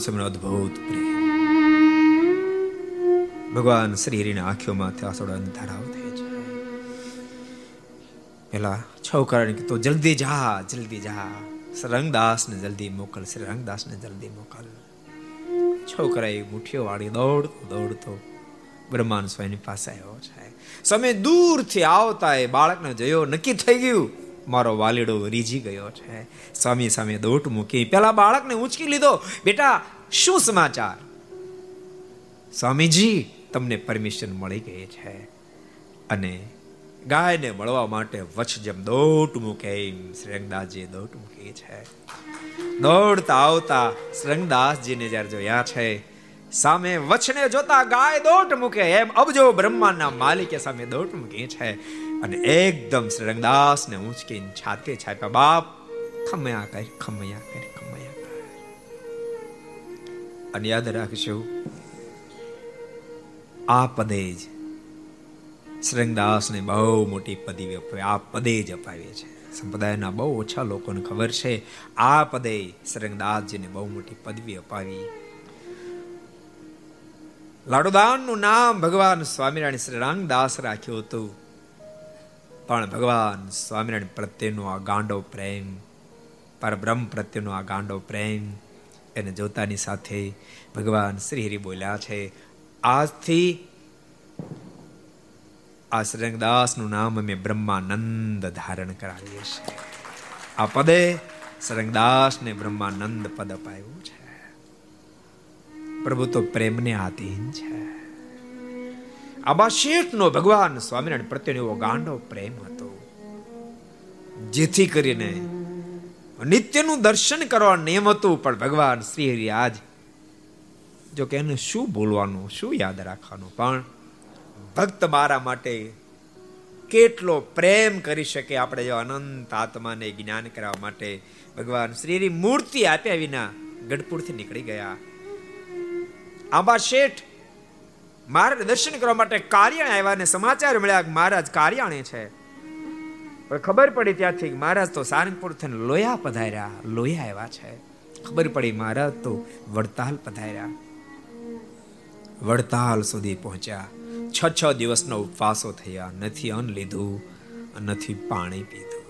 સમનો અદ્ભુત પ્રેમ. ભગવાન શ્રી હરિના આંખોમાંથી આસોડા ધારાઓ થઈ જાય. પેલા છોકરાને કીધું, જલ્દી જા જલ્દી જા. રંગદાસને જલ્દી મોકલ શ્રી રંગદાસને જલ્દી મોકલ. છોકરાએ મુઠ્ઠીઓ વાળી દોડતો દોડતો બ્રહ્માંડ સ્વામીની પાસે આવ્યો છે સમય દૂરથી આવતા એ બાળકને જોયો નક્કી થઈ ગયું. મારો વાલીડો રીજી ગયો છે. સ્વામી સામે દોટ મૂકી પેલા બાળકને ઉંચકી લીધો. બેટા, શું સમાચાર? સ્વામીજી, તમને પરમિશન મળી ગઈ છે. અને ગાયને મળવા માટે વચ્છ જેમ દોટ મૂકે એમ શ્રંગદાસજીએ દોટ મૂકી છે. દોડતા આવતા શ્રંગદાસજીને જ્યારે જોયા છે, સામે વચ્છને જોતા ગાય દોટ મૂકે એમ અબજો બ્રહ્માંડના માલિકે સામે દોટ મૂકી છે. અને એકદમ શ્રંગદાસને ઊંચકીને છાતે છાપ્યા, બાપ, ખમયા કર ખમયા કર ખમયા કર. અને યાદ રાખજો, આ પદે જ શ્રંગદાસને બહુ મોટી પદવી અપાવી, આ પદે જ અપાવી છે. સંપ્રદાયના બહુ ઓછા લોકોને ખબર છે, આ પદે શ્રંગદાસજીને બહુ મોટી પદવી અપાવી. લાડુદાનનું નામ ભગવાન સ્વામિનારાયણ શ્રી રંગદાસ રાખ્યું હતું. પણ ભગવાન સ્વામિનારાયણ પ્રત્યેનો આ ગાંડો પ્રેમ પરબ્રહ્મ પ્રત્યેનો આ ગાંડો પ્રેમ એને જોતાની સાથે ભગવાન શ્રી હરિ બોલ્યા છે આજથી આ સરંગદાસનું નામ અમે બ્રહ્માનંદ ધારણ કરાવીએ છીએ આ પદે સરંગદાસને બ્રહ્માનંદ પદ અપાયું છે પ્રભુ તો પ્રેમને આધીન છે આબા શેઠનો ભગવાન સ્વામિનારાયણ પ્રત્યેનો એવો ગાંડો પ્રેમ હતો. જેથી કરીને નિત્યનું દર્શન કરવા નિયમ હતું, પણ ભગવાન શ્રી હરિ આજ જો કે એને શું બોલવાનું, શું યાદ રાખવાનું? પણ ભક્ત મારા માટે કેટલો પ્રેમ કરી શકે આપણે જો અનંત આત્માને જ્ઞાન કરવા માટે ભગવાન શ્રીની મૂર્તિ આપ્યા વિના ગઢપુરથી નીકળી ગયા. આંબા શેઠ મારે દર્શન કરવા માટે કાર્યાણે આવ્યા ને સમાચાર મળ્યા મહારાજ કાર્યાણે છે. પણ ખબર પડી ત્યાંથી મહારાજ તો સારંગપુર થઈને લોયા પધાર્યા, લોયા આવ્યા છે. ખબર પડી મહારાજ તો વડતાલ પધાર્યા. વડતાલ સુધી પહોંચ્યા. છ છ દિવસનો ઉપવાસો થયા. નથી અન્ન લીધું, નથી પાણી પીધું.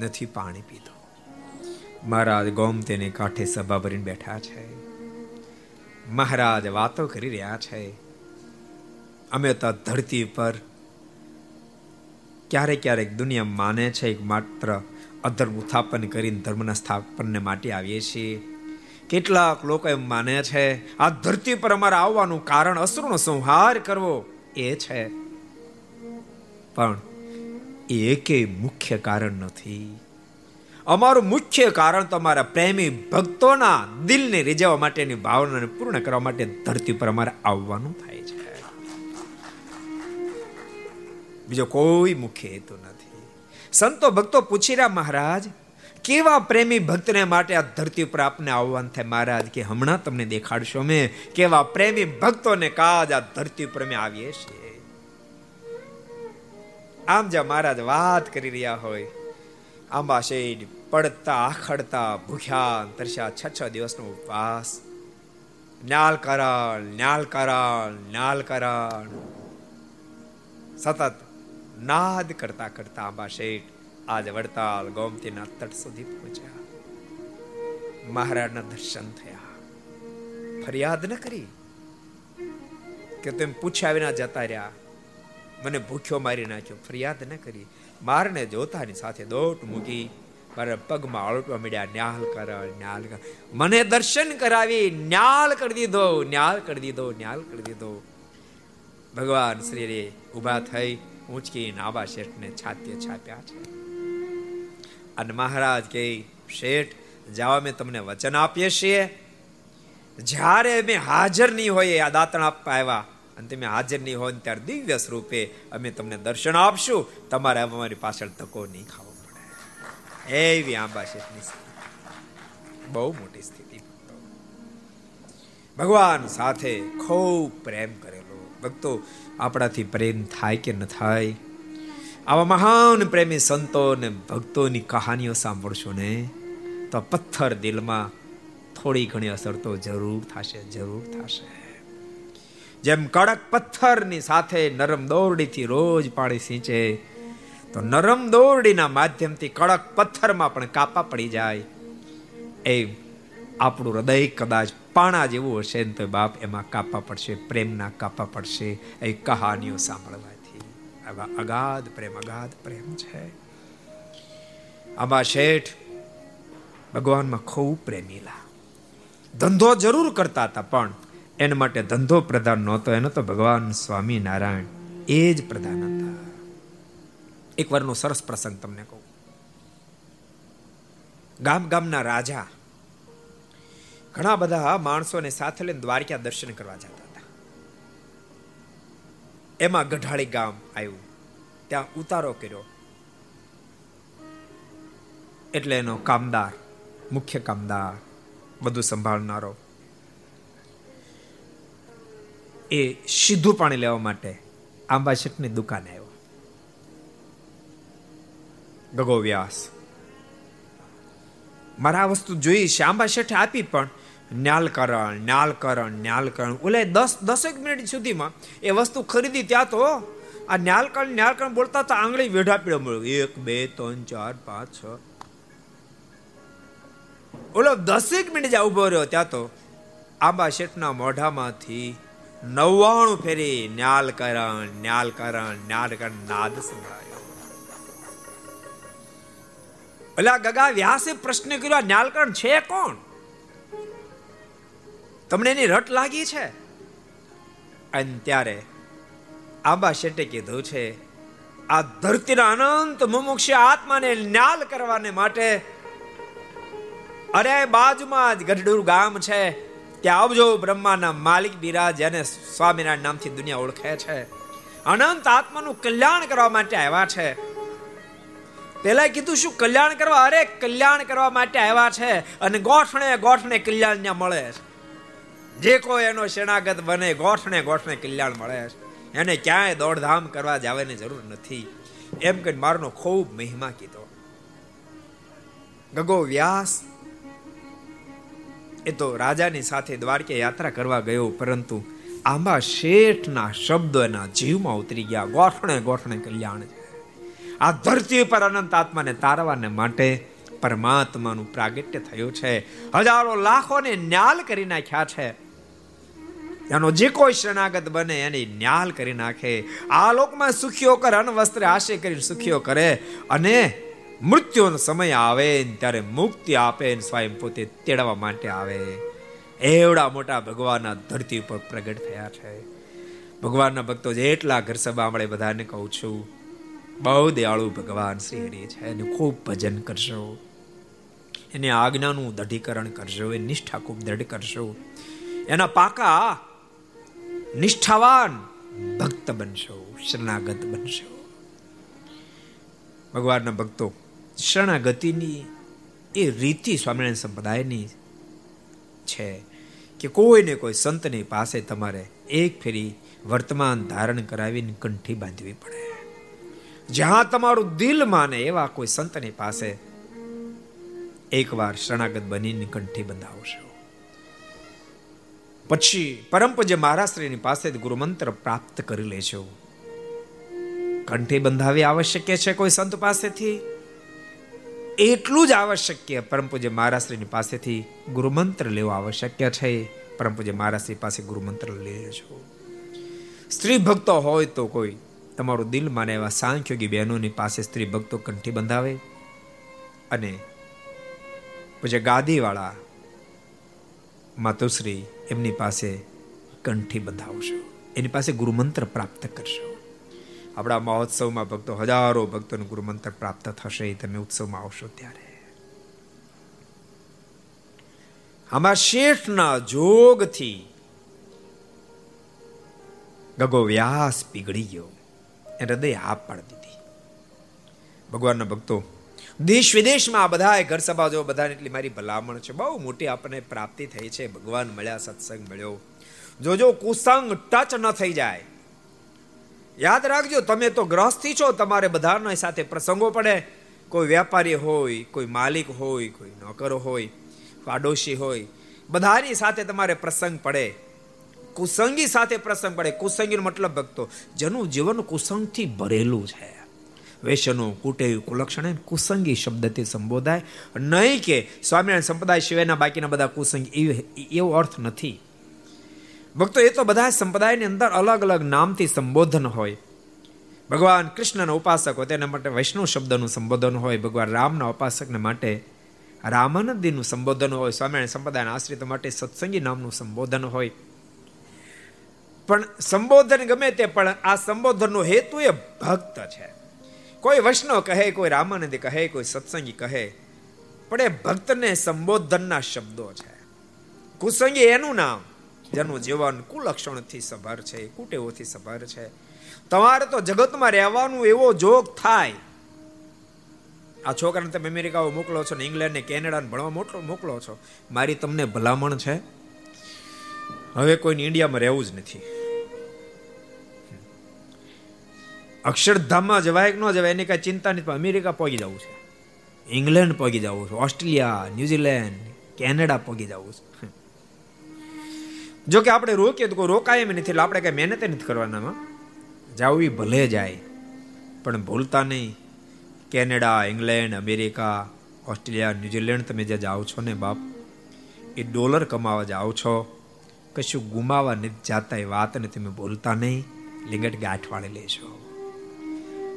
નથી પાણી પીધું. મહારાજ ગોમતેને કાંઠે સભા ભરીને બેઠા છે. મહારાજ વાતો કરી રહ્યા છે. અમે તો ધરતી પર ક્યારેક ક્યારેક દુનિયા માને છે, એક માત્ર અધર્મ ઉત્થાપન કરીને ધર્મના સ્થાપનને માટે આવીએ છીએ. કેટલાક લોકો એમ માને છે, આ ધરતી પર અમારે આવવાનું કારણ અસુરનો સંહાર કરવો એ છે. પણ એ એકે મુખ્ય કારણ નથી. અમારું મુખ્ય કારણ તમારા પ્રેમી ભક્તોના દિલને રીઝવવા માટેની ભાવનાને પૂર્ણ કરવા માટે ધરતી પર અમારે આવવાનું થાય છે. બીજો કોઈ મુખ્ય હેતુ નથી. સંતો ભક્તો પૂછી રહ્યા, મહારાજ, કેવા પ્રેમી ભક્તને માટે આ ધરતી ઉપર આપને આવવાનું થાય? મહારાજ કે, હમણાં તમને દેખાડશો અમે કેવા પ્રેમી ભક્તોને કાજ આ ધરતી ઉપર અમે આવીએ છીએ. આમ જ્યાં મહારાજ વાત કરી રહ્યા હોય આંબા શેડ પડતા, આખડતા, ભૂખ્યા, તરસ્યા, છ છ દિવસનો ઉપવાસ. ન્યાલ કરણ ન્યાલ કરણ ન્યાલ કરણ સતત નાદ કરતા કરતા આંબા શેઠ આજ વડતાલ ગોમતીના તટ સુધી પહોંચ્યા. મહારાજના દર્શન થયા. ફરિયાદ ન કરી કે તેમ પૂછ્યા વિના જતા રહ્યા. મને ભૂખ્યો મારી નાખ્યો. ફરિયાદ ન કરી. મારને જોતાની સાથે દોટ મૂકી મારા પગમાં અળટવા મળ્યા ન્યાલ કર ન્યાલ કર. મને દર્શન કરાવી, ન્યાલ કરી દીધો, ન્યાલ કરી દીધો, ન્યાલ કરી દીધો. ભગવાન શ્રી રે ઊભા થઈ ઊંચકી નાબા શેઠને છાત્ય છાપ્યા છે. અને મહારાજ કે શેઠ જાવા મેં તમને વચન આપીએ છીએ. જ્યારે મેં હાજર નહીં હોય આ દાંતણ આપવા આવ્યા અને તમે હાજર નહીં હોય ત્યારે દિવ્ય સ્વરૂપે અમે તમને દર્શન આપશું. તમારે અમારી પાછળ તકો નહીં ખાવો પડે. એવી આંબા શેઠની બહુ મોટી સ્થિતિ. ભગવાન સાથે ખૂબ પ્રેમ કરેલો. ભક્તો, આપણાથી પ્રેમ થાય કે ન થાય? આવા મહાન પ્રેમી સંતો ને ભક્તોની કહાનીઓ સાંભળશો ને, તો પથ્થર દિલમાં થોડી ઘણી અસર તો જરૂર થશે જરૂર થશે. જેમ કડક પથ્થરની સાથે નરમ દોરડીથી રોજ પાણી સિંચે, તો નરમ દોરડીના માધ્યમથી કડક પથ્થરમાં પણ કાપા પડી જાય. એ આપણું હૃદય કદાચ પાણા જેવું હશે ને તો બાપ એમાં કાપા પડશે, પ્રેમના કાપા પડશે. એ કહાનીઓ સાંભળવાથી. આવા અગાધ પ્રેમ અગાધ પ્રેમ છે. આમાં શેઠ ભગવાનમાં ખૂબ પ્રેમીલા ધંધો જરૂર કરતા હતા પણ એના માટે ધંધો પ્રધાન નહોતો, એનો તો ભગવાન સ્વામી નારાયણ એ જ પ્રધાન હતા. એક વારનો સરસ પ્રસંગ તમને કહું. ગામ ગામના રાજા ઘણા બધા માણસોને સાથે લઈને દ્વારકા દર્શન કરવા જતા હતા. એમાં ગઢાળી ગામ આવ્યું. ત્યાં ઉતારો કર્યો. એટલે એનો કામદાર, મુખ્ય કામદાર, બધું સંભાળનારો એ સીધું પાણી લેવા માટે આંબા શેઠની દુકાને આવ્યો. ગગો વ્યાસ, મારા આ વસ્તુ જોઈ છે. આંબા શેઠે આપી પણ ન્યાલકરણ ન્યાલકરણ ન્યાલકરણ. ઓલે દસ, દસેક મિનિટ સુધીમાં એ વસ્તુ ખરીદી ત્યાં તો આ ન્યાલકરણ ન્યાલકરણ બોલતા તો આંગળી વેઢા પીળો મળ્યો. એક, બે, ત્રણ, ચાર, પાંચ, છ. ઓલો દસેક મિનિટ જ્યાં ઊભો રહ્યો ત્યાં તો આંબા શેઠના મોઢામાંથી નવ્વાણું ફેરી ન્યાલકરણ ન્યાલ કરણ નાદ સંભળાયો. ઓલા ગગા, વ્યાસે પ્રશ્ન કર્યો ન્યાલકરણ છે કોણ? તમને એની રટ લાગી છે? અને ત્યારે આંબા શેઠે કીધું છે, આ ધરતીના અનંત મુમુક્ષ આત્માને ન્યાલ કરવાને માટે અરે બાજુમાં જ ગઢડુર ગામ છે ત્યાં આવજો બ્રહ્માના માલિક બિરાજ જેને સ્વામિનારાયણ નામથી દુનિયા ઓળખે છે. અનંત આત્માનું કલ્યાણ કરવા માટે આવ્યા છે. પેલા કીધું, શું કલ્યાણ કરવા? અરે, કલ્યાણ કરવા માટે આવ્યા છે અને ગોઠણે ગોઠણે કલ્યાણ ત્યાં મળે છે. જે કોઈ એનો શરણાગત બને, ગોઠણે ગોઠણે કલ્યાણ મળે છે. એને ક્યાંય દોડધામ કરવા જવાની જરૂર નથી. એમ કે મારનો ખૂબ મહિમા કીધો. ગગો વ્યાસ એ તો રાજાની સાથે દ્વારકે યાત્રા કરવા ગયો, પરંતુ આંબા શેઠના શબ્દના જીવમાં ઉતરી ગયા. ગોઠણે ગોઠણે કલ્યાણ આ ધરતી પર અનંત આત્માને તારવાને માટે પરમાત્માનું પ્રાગટ્ય થયું છે. હજારો લાખોને ન્યાલ કરી નાખ્યા છે. એનો જે કોઈ શરણાગત બને એની ન્યાલ કરી નાખે. આ લોકમાં સુખીઓ કરે અન વસ્ત્ર આશે કરીને સુખીઓ કરે અને મૃત્યુનો સમય આવે ત્યારે મુક્તિ આપે સ્વયં પોતે તેડવા માટે આવે. એવડા મોટા ભગવાનના ધરતી ઉપર પ્રગટ થયા છે. ભગવાનના ભક્તો જેટલા ઘર સભા મળે બધાને કહું છું, બહુ દયાળુ ભગવાન શ્રી હરિ છે એને ખૂબ ભજન કરશો એની આજ્ઞાનું દઢીકરણ કરશો એ નિષ્ઠા ખૂબ દ્રઢ કરશો એના પાકા નિષ્ઠાવાન ભક્ત બનશો, શરણાગત બનશો. ભગવાનના ભક્તો શરણાગતિની એ રીતિ સ્વામિનારાયણ સંપ્રદાયની છે કે કોઈને કોઈ સંતની પાસે તમારે એક ફેરી વર્તમાન ધારણ કરાવીને કંઠી બાંધવી પડે. જ્યાં તમારું દિલ માને એવા કોઈ સંતની પાસે એકવાર શરણાગત બનીને કંઠી બંધાવશો. પછી પરમ પૂજ્ય મહારાશ્રીની પાસે ગુરુમંત્ર પ્રાપ્ત કરી લેજો. કંઠી બંધાવી આવશ્યક છે કોઈ સંત પાસેથી? એટલું જ આવશ્યક પરમ પૂજ્ય મહારાશ્રીની પાસેથી ગુરુમંત્ર લેવો આવશ્યક છે. પરમ પૂજ્ય મહારાષ્ટ્રી પાસે ગુરુમંત્ર લેજો. સ્ત્રી ભક્તો હોય તો કોઈ તમારું દિલ માને એવા સાંખ્યોગી બહેનોની પાસે સ્ત્રી ભક્તો કંઠી બંધાવે અને પછી ગાદીવાળા માતુશ્રી એમની પાસે કંઠી બંધાવશો. એની પાસે ગુરુમંત્ર પ્રાપ્ત કરશો. આપણા મહોત્સવમાં ભક્તો હજારો ભક્તોને ગુરુમંત્ર પ્રાપ્ત થશે તમે ઉત્સવમાં આવશો ત્યારે. આમાં શેઠના જોગથી ગગો વ્યાસ પીગળી ગયો. એ હૃદય હા પાડી દીધી. ભગવાનના ભક્તો, દેશ વિદેશમાં બધા ઘર સભા જો બધાને એટલી મારી ભલામણ છે. બહુ મોટી આપણને પ્રાપ્તિ થઈ છે. ભગવાન મળ્યા, સત્સંગ મળ્યો. જોજો કુસંગ ટચ ન થઈ જાય યાદ રાખજો, તમે તો ગ્રહસ્થી છો, તમારે બધાના સાથે પ્રસંગો પડે. કોઈ વેપારી હોય, કોઈ માલિક હોય, કોઈ નોકર હોય, પાડોશી હોય, બધાની સાથે તમારે પ્રસંગ પડે. કુસંગી સાથે પ્રસંગ પડે. કુસંગીનો મતલબ ભક્તો, જેનું જીવન કુસંગથી ભરેલું છે. વેસનો કુટેવ કુલક્ષણ કુસંગી શબ્દથી સંબોધાય. નહીં કે સ્વામિનારાયણ સંપ્રદાય સિવાયના બાકીના બધા કુસંગી એવો અર્થ નથી. ભક્તો, એ તો બધા સંપ્રદાયની અંદર અલગ અલગ નામથી સંબોધન હોય. ભગવાન કૃષ્ણના ઉપાસક, તેના માટે વૈષ્ણવ શબ્દનું સંબોધન હોય, ભગવાન રામના ઉપાસકને માટે રામાનંદીનું સંબોધન હોય, સ્વામિનારાયણ સંપ્રદાયના આશ્રિત માટે સત્સંગી નામનું સંબોધન હોય. પણ સંબોધન ગમે તે, પણ આ સંબોધનનો હેતુ એ ભક્ત છે. કોઈ વૈષ્ણવ કહે, કોઈ રામાનંદ કહે, કોઈ સત્સંગી કહે, પણ એ ભક્તને સંબોધનના શબ્દો છે. કુસંગી એનું નામ જેનું જીવન કુલક્ષણથી સભર છે, કુટેવોથી સભર છે. તમારે તો જગતમાં રહેવાનું એવો જોગ થાય. આ છોકરાને તમે અમેરિકાઓ મોકલો છો ને ઇંગ્લેન્ડ ને કેનેડા ભણવા મોટો મોકલો છો. મારી તમને ભલામણ છે. હવે કોઈને ઇન્ડિયામાં રહેવું જ નથી. અક્ષરધામમાં જવાય કે ન જવાય, એની કાંઈ ચિંતા નથી અમેરિકા પહોંચી જવું છે. ઇંગ્લેન્ડ પગી જવું છે, ઓસ્ટ્રેલિયા, ન્યુઝીલેન્ડ, કેનેડા પહોંચી જવું છે. જો કે આપણે રોકીએ તો કોઈ રોકાય એમ નથી, એટલે આપણે કઈ મહેનત નથી કરવાનામાં. જાવી ભલે જાય, પણ ભૂલતા નહીં. Canada, England, America, Australia, New Zealand તમે જ્યાં જાઓ છો ને બાપ, એ ડોલર કમાવા જાઓ છો, કશું ગુમાવા નથી જાતા એ વાતને તમે ભૂલતા નહીં, લિંગટ ગાંઠ વાળી લેશો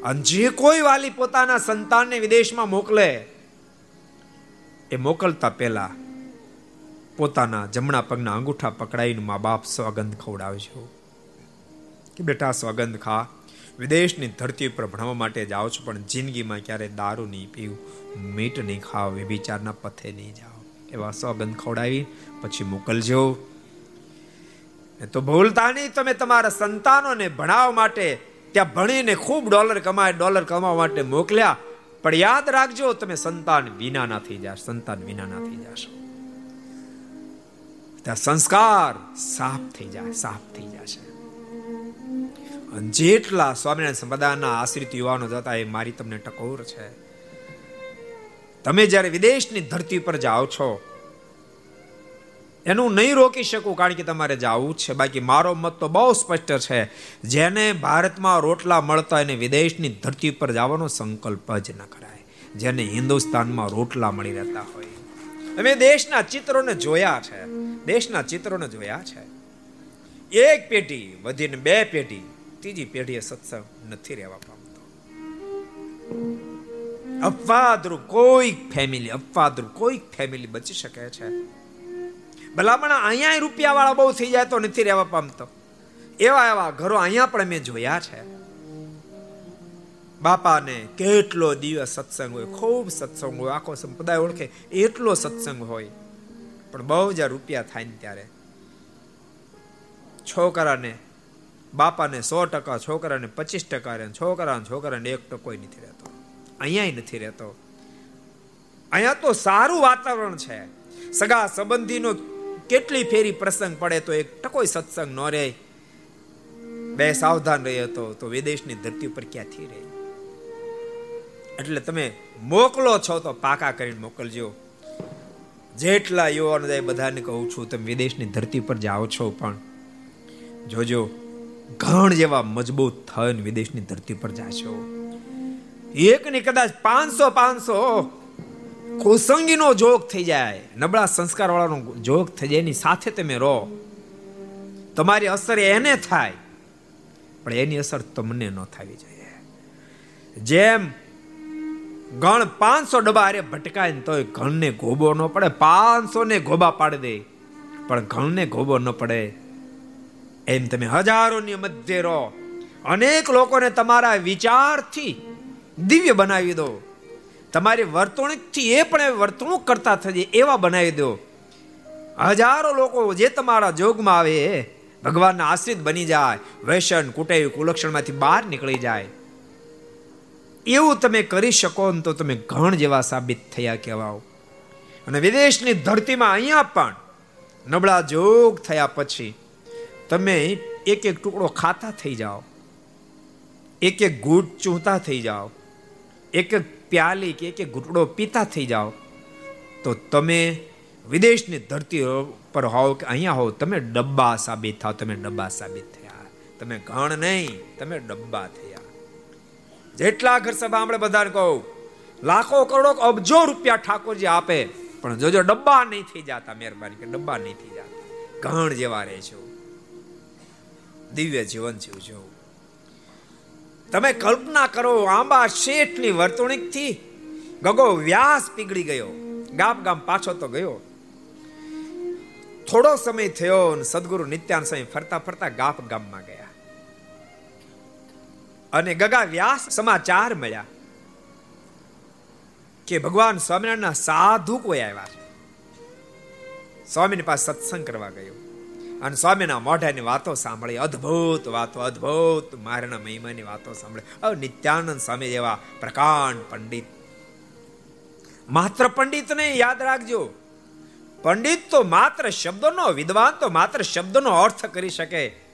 અને જે કોઈ વાલી પોતાના સંતાનને વિદેશમાં મોકલે, એ મોકલતા પહેલા પોતાના જમણા પગના અંગૂઠા પકડાઈને મા બાપ સ્વાગંધ ખવડાવજો કે બેટા, સ્વાગંધ ખા. વિદેશની ધરતી ઉપર ભણવા માટે જાઓ છો, પણ જિંદગીમાં ક્યારે દારૂ નહીં પીવું, મીટ નહીં ખાવ વિચારના પથે નહીં જાઓ. એવા સ્વાગંધ ખવડાવી, પછી મોકલજો. તો ભૂલતા નહીં તમે તમારા સંતાનોને ભણાવવા માટે. ત્યાં ભણીને ખૂબ ડોલર કમાય, ડોલર કમાવા માટે મોકલ્યા. પણ યાદ રાખજો, તમે સંતાન વિના ના થઈ જાશ, સંતાન વિના ના થઈ જશો. ત્યાં સંસ્કાર સાફ થઈ જાય, સાફ થઈ જશે જેટલા સ્વામિનારાયણ સંપ્રદાયના આશ્રિત યુવાનો જતા એ મારી તમને ટકોર છે. તમે જ્યારે વિદેશની ધરતી પર જાઓ છો, એનું નહીં રોકી શકું કારણ કે તમારે જવું છે. બાકી મારો મત તો બહુ સ્પષ્ટ છે. જેને ભારતમાં રોટલા મળતા એને વિદેશની ધરતી પર જવાનો સંકલ્પ જ ન કરાય. જેને હિન્દુસ્તાનમાં રોટલા મળી રહેતા હોય. અમે દેશના ચિત્રોને જોયા છે. દેશના ચિત્રોને જોયા છે. એક પેઢી વધીને બે પેઢી, ત્રીજી પેઢીએ સત્સંગ નથી રહેવા પામતો. અપવાદરૂપ કોઈક ફેમિલી અપવાદરૂપ કોઈક ફેમિલી બચી શકે છે. ભલામણ અહીંયા રૂપિયા વાળા બહુ થઈ જાય તો નથી રહેવા પામતો. એવા એવા ઘરો અહીંયા પણ મેં જોયા છે. બાપાને કેટલો દિવસ સત્સંગ હોય, ખૂબ સત્સંગ હોય, આખો સંપ્રદાય ઓળખે, એટલો સત્સંગ હોય. પણ બહુ જ રૂપિયા થાય ને ત્યારે. છોકરાને, બાપાને સો ટકા, છોકરાને પચીસ ટકા રહે, છોકરાને છોકરાને એક ટકો નથી રહેતો. અહીંયા નથી રહેતો. અહીંયા તો સારું વાતાવરણ છે. સગા સંબંધીનો કેટલી ફેરી પ્રસંગ પડે તો એક ટકોય સત્સંગ ન રહે. બે સાવધાન રહે તો તો વિદેશની ધરતી ઉપર ક્યાંથી રહે? એટલે તમે મોકલો છો તો પાકા કરીને મોકલજો. જેટલા યુવાનો જાય બધાને કહું છું, તમે વિદેશની ધરતી પર જાઓ છો પણ જોજો, ઘણ જેવા મજબૂત થઈને વિદેશની ધરતી પર જાશો એકની કદાચ પાંચસો પાંચસો કુસંગીનો જોગ થઈ જાય, નબળા સંસ્કાર વાળાનો જોગ થઈ જાય, એની સાથે તમે રહો. તમારી અસર એને થાય, પણ એની અસર તમને ન થવી જોઈએ. જેમ ગણ પાંચસો ડબ્બા અરે ભટકાય ને તોય ઘણને ગોબો ન પડે પાંચસો ને ગોબા પાડી દે. પણ ઘણને ગોબો ન પડે. એમ તમે હજારોની મધ્ય રહો. અનેક લોકોને તમારા વિચારથી દિવ્ય બનાવી દો. તમારી વર્તણૂકથી એ પણ વર્તણૂક કરતા થજે એવા બનાવી દો. હજારો લોકો જે તમારા જોગમાં આવે, ભગવાનના આશ્રિત બની જાય વૈશન કુટેવ, કુલક્ષણમાંથી બહાર નીકળી જાય. એવું તમે કરી શકો ને તો તમે ઘણ જેવા સાબિત થયા કહેવાઓ. અને વિદેશની ધરતીમાં અહીંયા પણ નબળા જોગ થયા પછી તમે એક એક ટુકડો ખાતા થઈ જાઓ. એક એક ઘૂંટ ચૂંતા થઈ જાઓ. એક એક પ્યાલી કે એક એક ઘૂંટડો પીતા થઈ જાઓ. તો તમે વિદેશની ધરતી પર હોવ કે અહીંયા હોવ, તમે ડબ્બા સાબિત થાવ, તમે ડબ્બા સાબિત થયા. તમે ઘણ નહીં, તમે ડબ્બા થયા. જેટલા ઘર સભા આપણે બધાને કહું. લાખો કરોડો અબજો રૂપિયા ઠાકોરજી આપે. પણ જોજો ડબ્બા નહીં થઈ જતા, મહેરબાની કે ડબ્બા નહીં થઈ જતા. ઘણ જેવા રહે છો. દિવ્ય જીવન જીવજો તમે કલ્પના કરો, આંબા શેઠની વર્તણૂકથી ગગો વ્યાસ પીગળી ગયો. ગામ ગામ પાછો તો ગયો. થોડો સમય થયો અને સદગુરુ નિત્યાન સ્વામી ફરતા ફરતા ગાપ ગામમાં ગયા અને ગગા વ્યાસ સમાચાર મળ્યા કે ભગવાન સ્વામિનારાયણના સાધુ કોઈ આવ્યા છે. સ્વામીની પાસે સત્સંગ કરવા ગયો. અને સ્વામીના મોઢાની વાતો સાંભળી, અદ્ભુત વાતો, અદ્ભુત મારના મહિમાની વાતો સાંભળી. હવે નિત્યાનંદ સ્વામી જેવા પ્રકાંડ પંડિત. માત્ર પંડિત ને યાદ રાખજો. પંડિત તો માત્ર શબ્દોનો, વિદ્વાન તો માત્ર શબ્દનો અર્થ કરી શકે.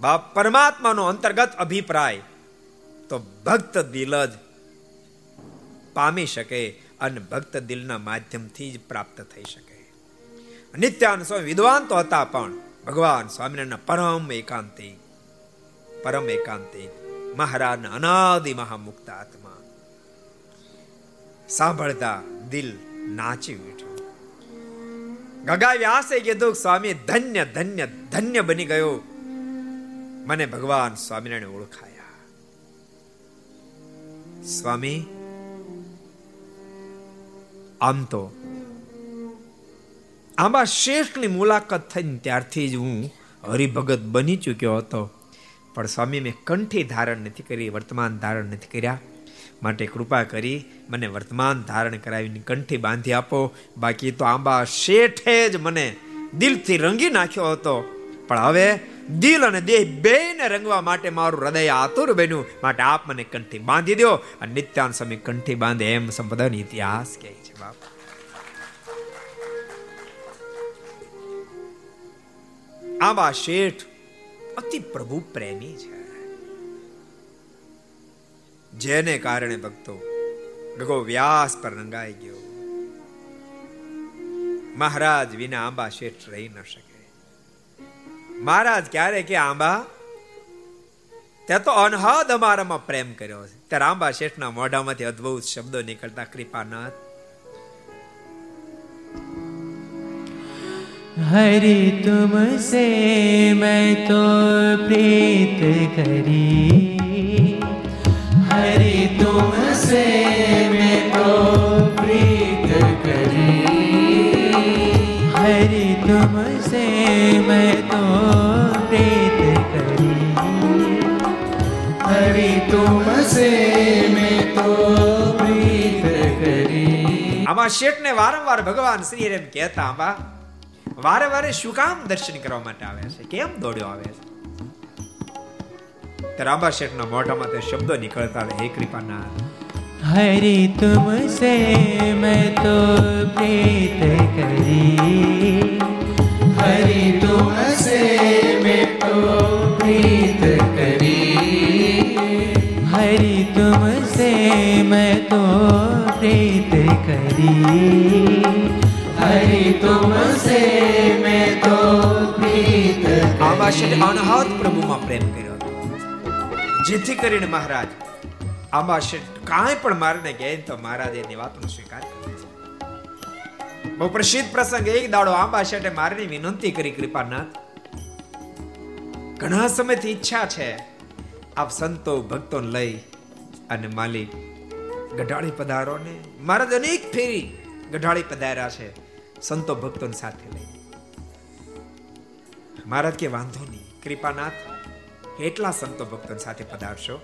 બાપ પરમાત્માનો અંતર્ગત અભિપ્રાય. તો ભક્ત દિલ જ પામી શકે અને ભક્ત દિલના માધ્યમથી જ પ્રાપ્ત થઈ શકે. નિત્યાન સ્વામી વિદ્વાન તો હતા પણ ભગવાન સ્વામિનારાયણના પરમ એકાંતિક પરમ એકાંતિક મહારાજના અનાદિ મહામુક્ત આત્મા. સાંભળતા દિલ નાચી ઉઠ્યું. ગગા વ્યાસે કીધું સ્વામી ધન્ય ધન્ય ધન્ય બની ગયો. મને ભગવાન સ્વામિનારાયણ ઓળખાયા. સ્વામી, આમ તો આંબા શેઠની મુલાકાત થઈને ત્યારથી જ હું હરિભગત બની ચૂક્યો હતો. પણ સ્વામી, મેં કંઠી ધારણ નથી કરી, વર્તમાન ધારણ નથી કર્યા. માટે કૃપા કરી મને વર્તમાન ધારણ કરાવીને કંઠી બાંધી આપો. બાકી તો આંબા શેઠે જ મને દિલથી રંગી નાખ્યો હતો. પણ હવે દિલ અને દેહ બેને રંગવા માટે મારું હૃદય આતુર બન્યું. માટે આપ મને કંઠી બાંધી દો અને નિત્યાન સમય કંઠી બાંધે એમ સંપદાનો ઇતિહાસ કહે છે બાપ. આંબા શેઠ અતિ પ્રભુ પ્રેમી છે. જેને કારણે ભક્તો ગગો વ્યાસ પર રંગાઈ ગયો. મહારાજ વિના આંબા શેઠ રહી ન શકે. મહારાજ ક્યારે કે, આંબા, તે તો અનહદ અમારામાં પ્રેમ કર્યો છે. ત્યારે આંબા શેઠના મોઢામાંથી અદ્ભુત શબ્દો નીકળતા કૃપાનાથ. હરે તુમસે મેં તો પ્રીત કરી. હરે તુમસે મેં તો પ્રીત કરી. હરે તુમસે મેં એમાં શેઠને વારંવાર ભગવાન શ્રી એમ કહેતા, બા, વારે વારે શું કામ દર્શન કરવા માટે આવે છે? કેમ દોડ્યો આવે છે? ત્યારે શેઠના મોઢામાં તે શબ્દો નીકળતા હે કૃપાનાથ હરે તુમસે મેં તો પ્રીત કરી. હરે તુમસે મેં તો પ્રીત કરી. હરે તુમસે મેં તો પ્રીત करी हरि तुमसे मैं तो प्रीत આંબા શેઠે અનહદ પ્રભુમાં પ્રેમ કર્યો હતો જેથી કરીને મહારાજ આંબા શેઠ કાંઈ પણ મારને કહે તો મહારાજ એની વાતનો સ્વીકાર કરે છે બહુ પ્રસિદ્ધ પ્રસંગ એક દાડો આંબા શેઠે મારની વિનંતી કરી કૃપાનાથ ઘણા સમયથી ઈચ્છા છે આપ સંતો ભક્તો લઈ અને માલિક ગઢાળી પધારો ને મહારાજ અનેક ફેરી ગઢાળી પધાર્યા છે, સંતો ભક્તો સાથે લઈ. મહારાજ કે, વાંધો નહીં, કૃપાનાથ, એટલા સંતો ભક્તો સાથે પધારશો.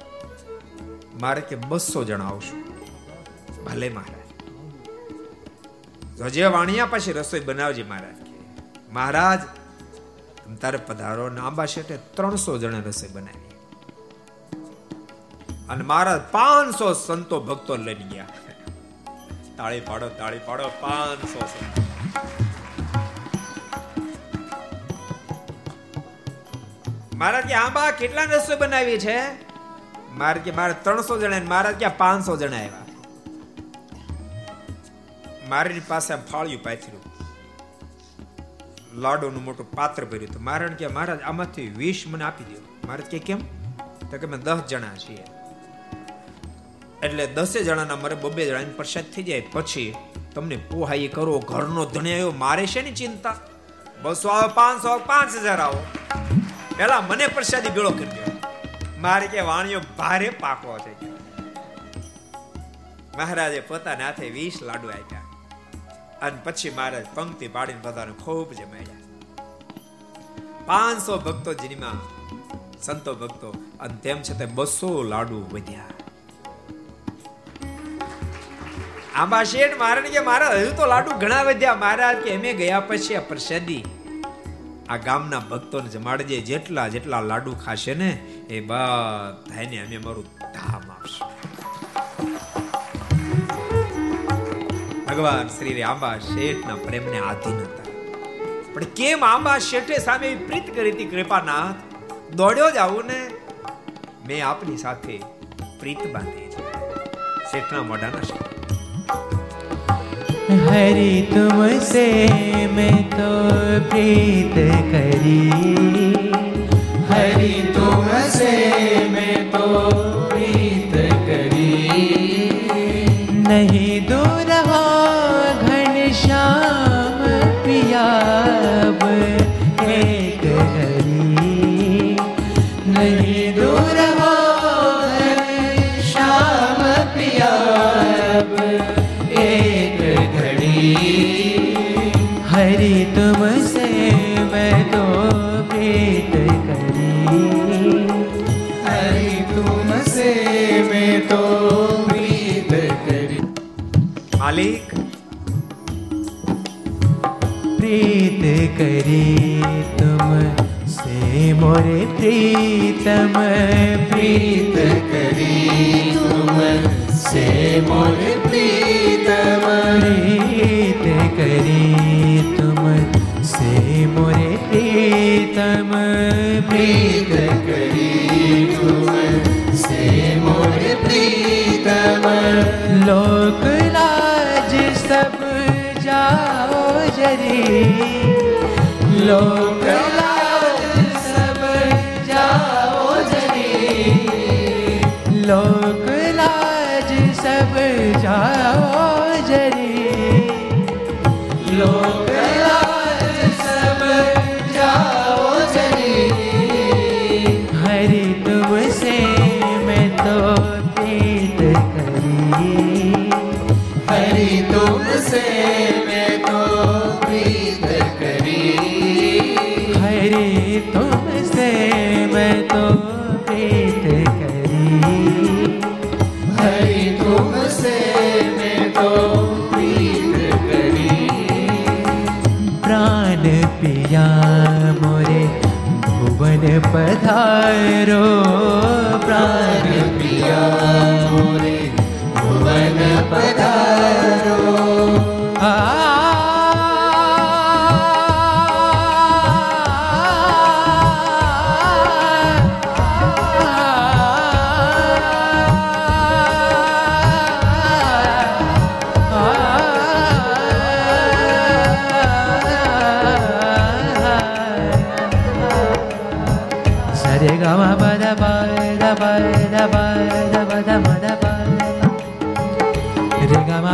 મારે કે, બસો જણા આવશું. ભલે મહારાજ. જોજે વાણિયા પછી રસોઈ બનાવજે મહારાજ મહારાજ તારે પધારો ને આંબા શેઠે ત્રણસો જણા રસોઈ બનાવી. અને મારા પાંચસો સંતો ભક્તો લઈને ગયા. તાળી પાડો તાળી પાડો, પાંચસો સંતો. મહારાજ કે આંબા કેટલા રસોઈ બનાવી છે? મારે કે મારે ત્રણસો જણા મહારાજ ક્યાં પાંચસો જણા આવ્યા. મારી પાસે ફાળ્યું પાથર્યું. લાડુનું મોટું પાત્ર ભર્યું હતું. મહારાજ કે મહારાજ આમાંથી વીસ મને આપી દો મહારાજ કે કેમ? તો કે અમે દસ જણા છીએ. એટલે દસે જણાના મારે બબે જણાની પ્રસાદ થઈ જાય. પછી તમને પોહાઈ કરો, ઘરનો ધણ્યાયો મારે છે ને ચિંતા? બસો આવો, પાંચસો આવો, પાંચ હજાર આવો. પેલા મને પ્રસાદી ભેળો કરી દો. મારે કે વાણીઓ ભારે પાકવો છે. મહારાજે પોતાના હાથે વીસ લાડુ આપ્યા. અને પછી મહારાજ પંક્તિ પાડીને બધાને ખૂબ જમાડ્યા. પાંચસો ભક્તો જીનીમાં સંતો ભક્તો, અને તેમ છતાં બસો લાડુ વધ્યા. આંબા શેઠ મારે કે મારા હજુ તો લાડુ ઘણા વધ્યા. મહારાજ કે અમે ગયા પછી આ પ્રસાદી આ ગામના ભક્તોને જમાડજે. જેટલા જેટલા લાડુ ખાશે ને એ બધાને અમે મારું ધામ આપશું. ભગવાન શ્રી આંબા શેઠના પ્રેમને આધીન હતા. પણ કેમ આંબા શેઠે સામે પ્રીત કરી હતી કૃપાનાથ? દોડ્યો જ આવું ને મેં આપની સાથે પ્રીત બાંધી છે. શેઠના મોઢાના શેઠ. हरि तुमसे मैं तो प्रीत करी हरि तुमसे मैं तो प्रीत करी नहीं दूर हो प्रीतम प्रीत करी तुम से मोर प्रीतम प्रीत करी तुम से मोरे प्रीतम प्रीत करी तुम से मोर प्रीतम लोक लाज सब जाओ जरी लोक પધારો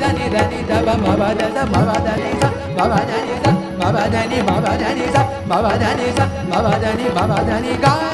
जनि धनि धा मीजा बाबा दानि सा बावादानी बाबा दानिसा बावादानि सा बावानि बावादानि गा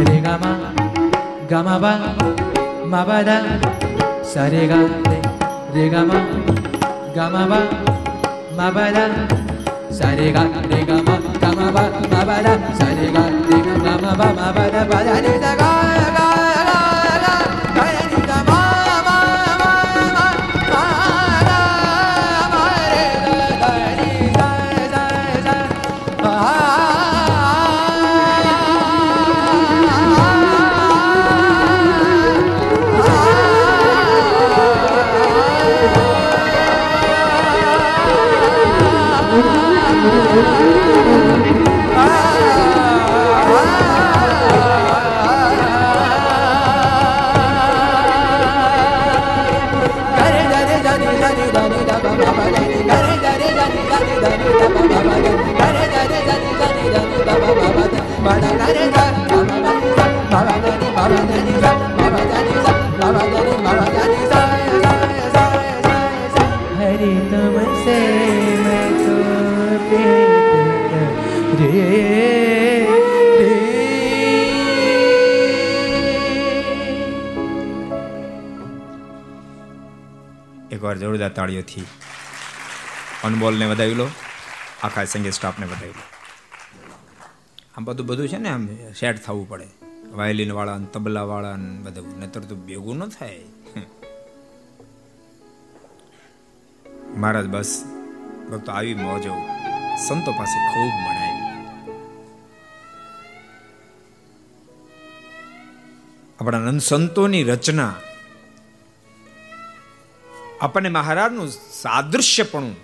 ऋगम गमव मर सरे गृगम गमवृ गमवृ એકવાર જોરદાર તાળીઓથી અનમોલને વધાવી લો, આખા સંગીત સ્ટાફને વધાવી લો. આમ બધું બધું છે ને આમ સેટ થવું પડે. વાયલિન વાળા ને તબલા વાળા ને બધું, નતર તો ભેગું ન થાય. મહારાજ, બસ. ભક્તો, આવી મોજો સંતો પાસે ખૂબ મનાવી આપણા સંતોની રચના આપણને મહારાજનું સાદૃશ્યપણું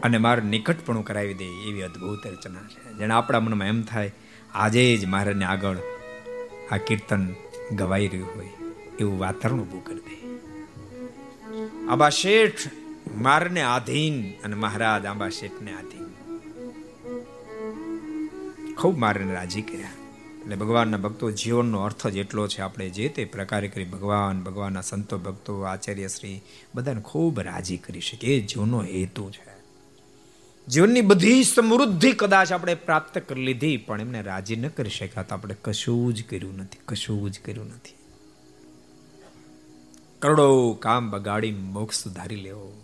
અને મારું નિકટપણું કરાવી દે એવી અદ્ભુત રચના છે. જેને આપણા મનમાં એમ થાય, આજે જ મહારાજને આગળ આ કીર્તન ગવાઈ રહ્યું હોય એવું વાતાવરણ ઊભું કરી દે. આંબા શેઠ મારને આધીન અને મહારાજ આંબા શેઠને આધીન. ખૂબ મારને રાજી કર્યા. એટલે ભગવાનના ભક્તો જીવનનો અર્થ જ એટલો છે આપણે જે તે પ્રકારે કરી ભગવાન, ભગવાનના સંતો, ભક્તો, આચાર્ય શ્રી બધાને ખૂબ રાજી કરી શકે એ જીવનનો હેતુ છે. જીવનની બધી સમૃદ્ધિ કદાચ આપણે પ્રાપ્ત કરી લીધી, પણ એમને રાજી ન કરી શક્યા તો આપણે કશું જ કર્યું નથી, કશું જ કર્યું નથી. કરોડો કામ બગાડી મોક્ષ સુધારી લેવો.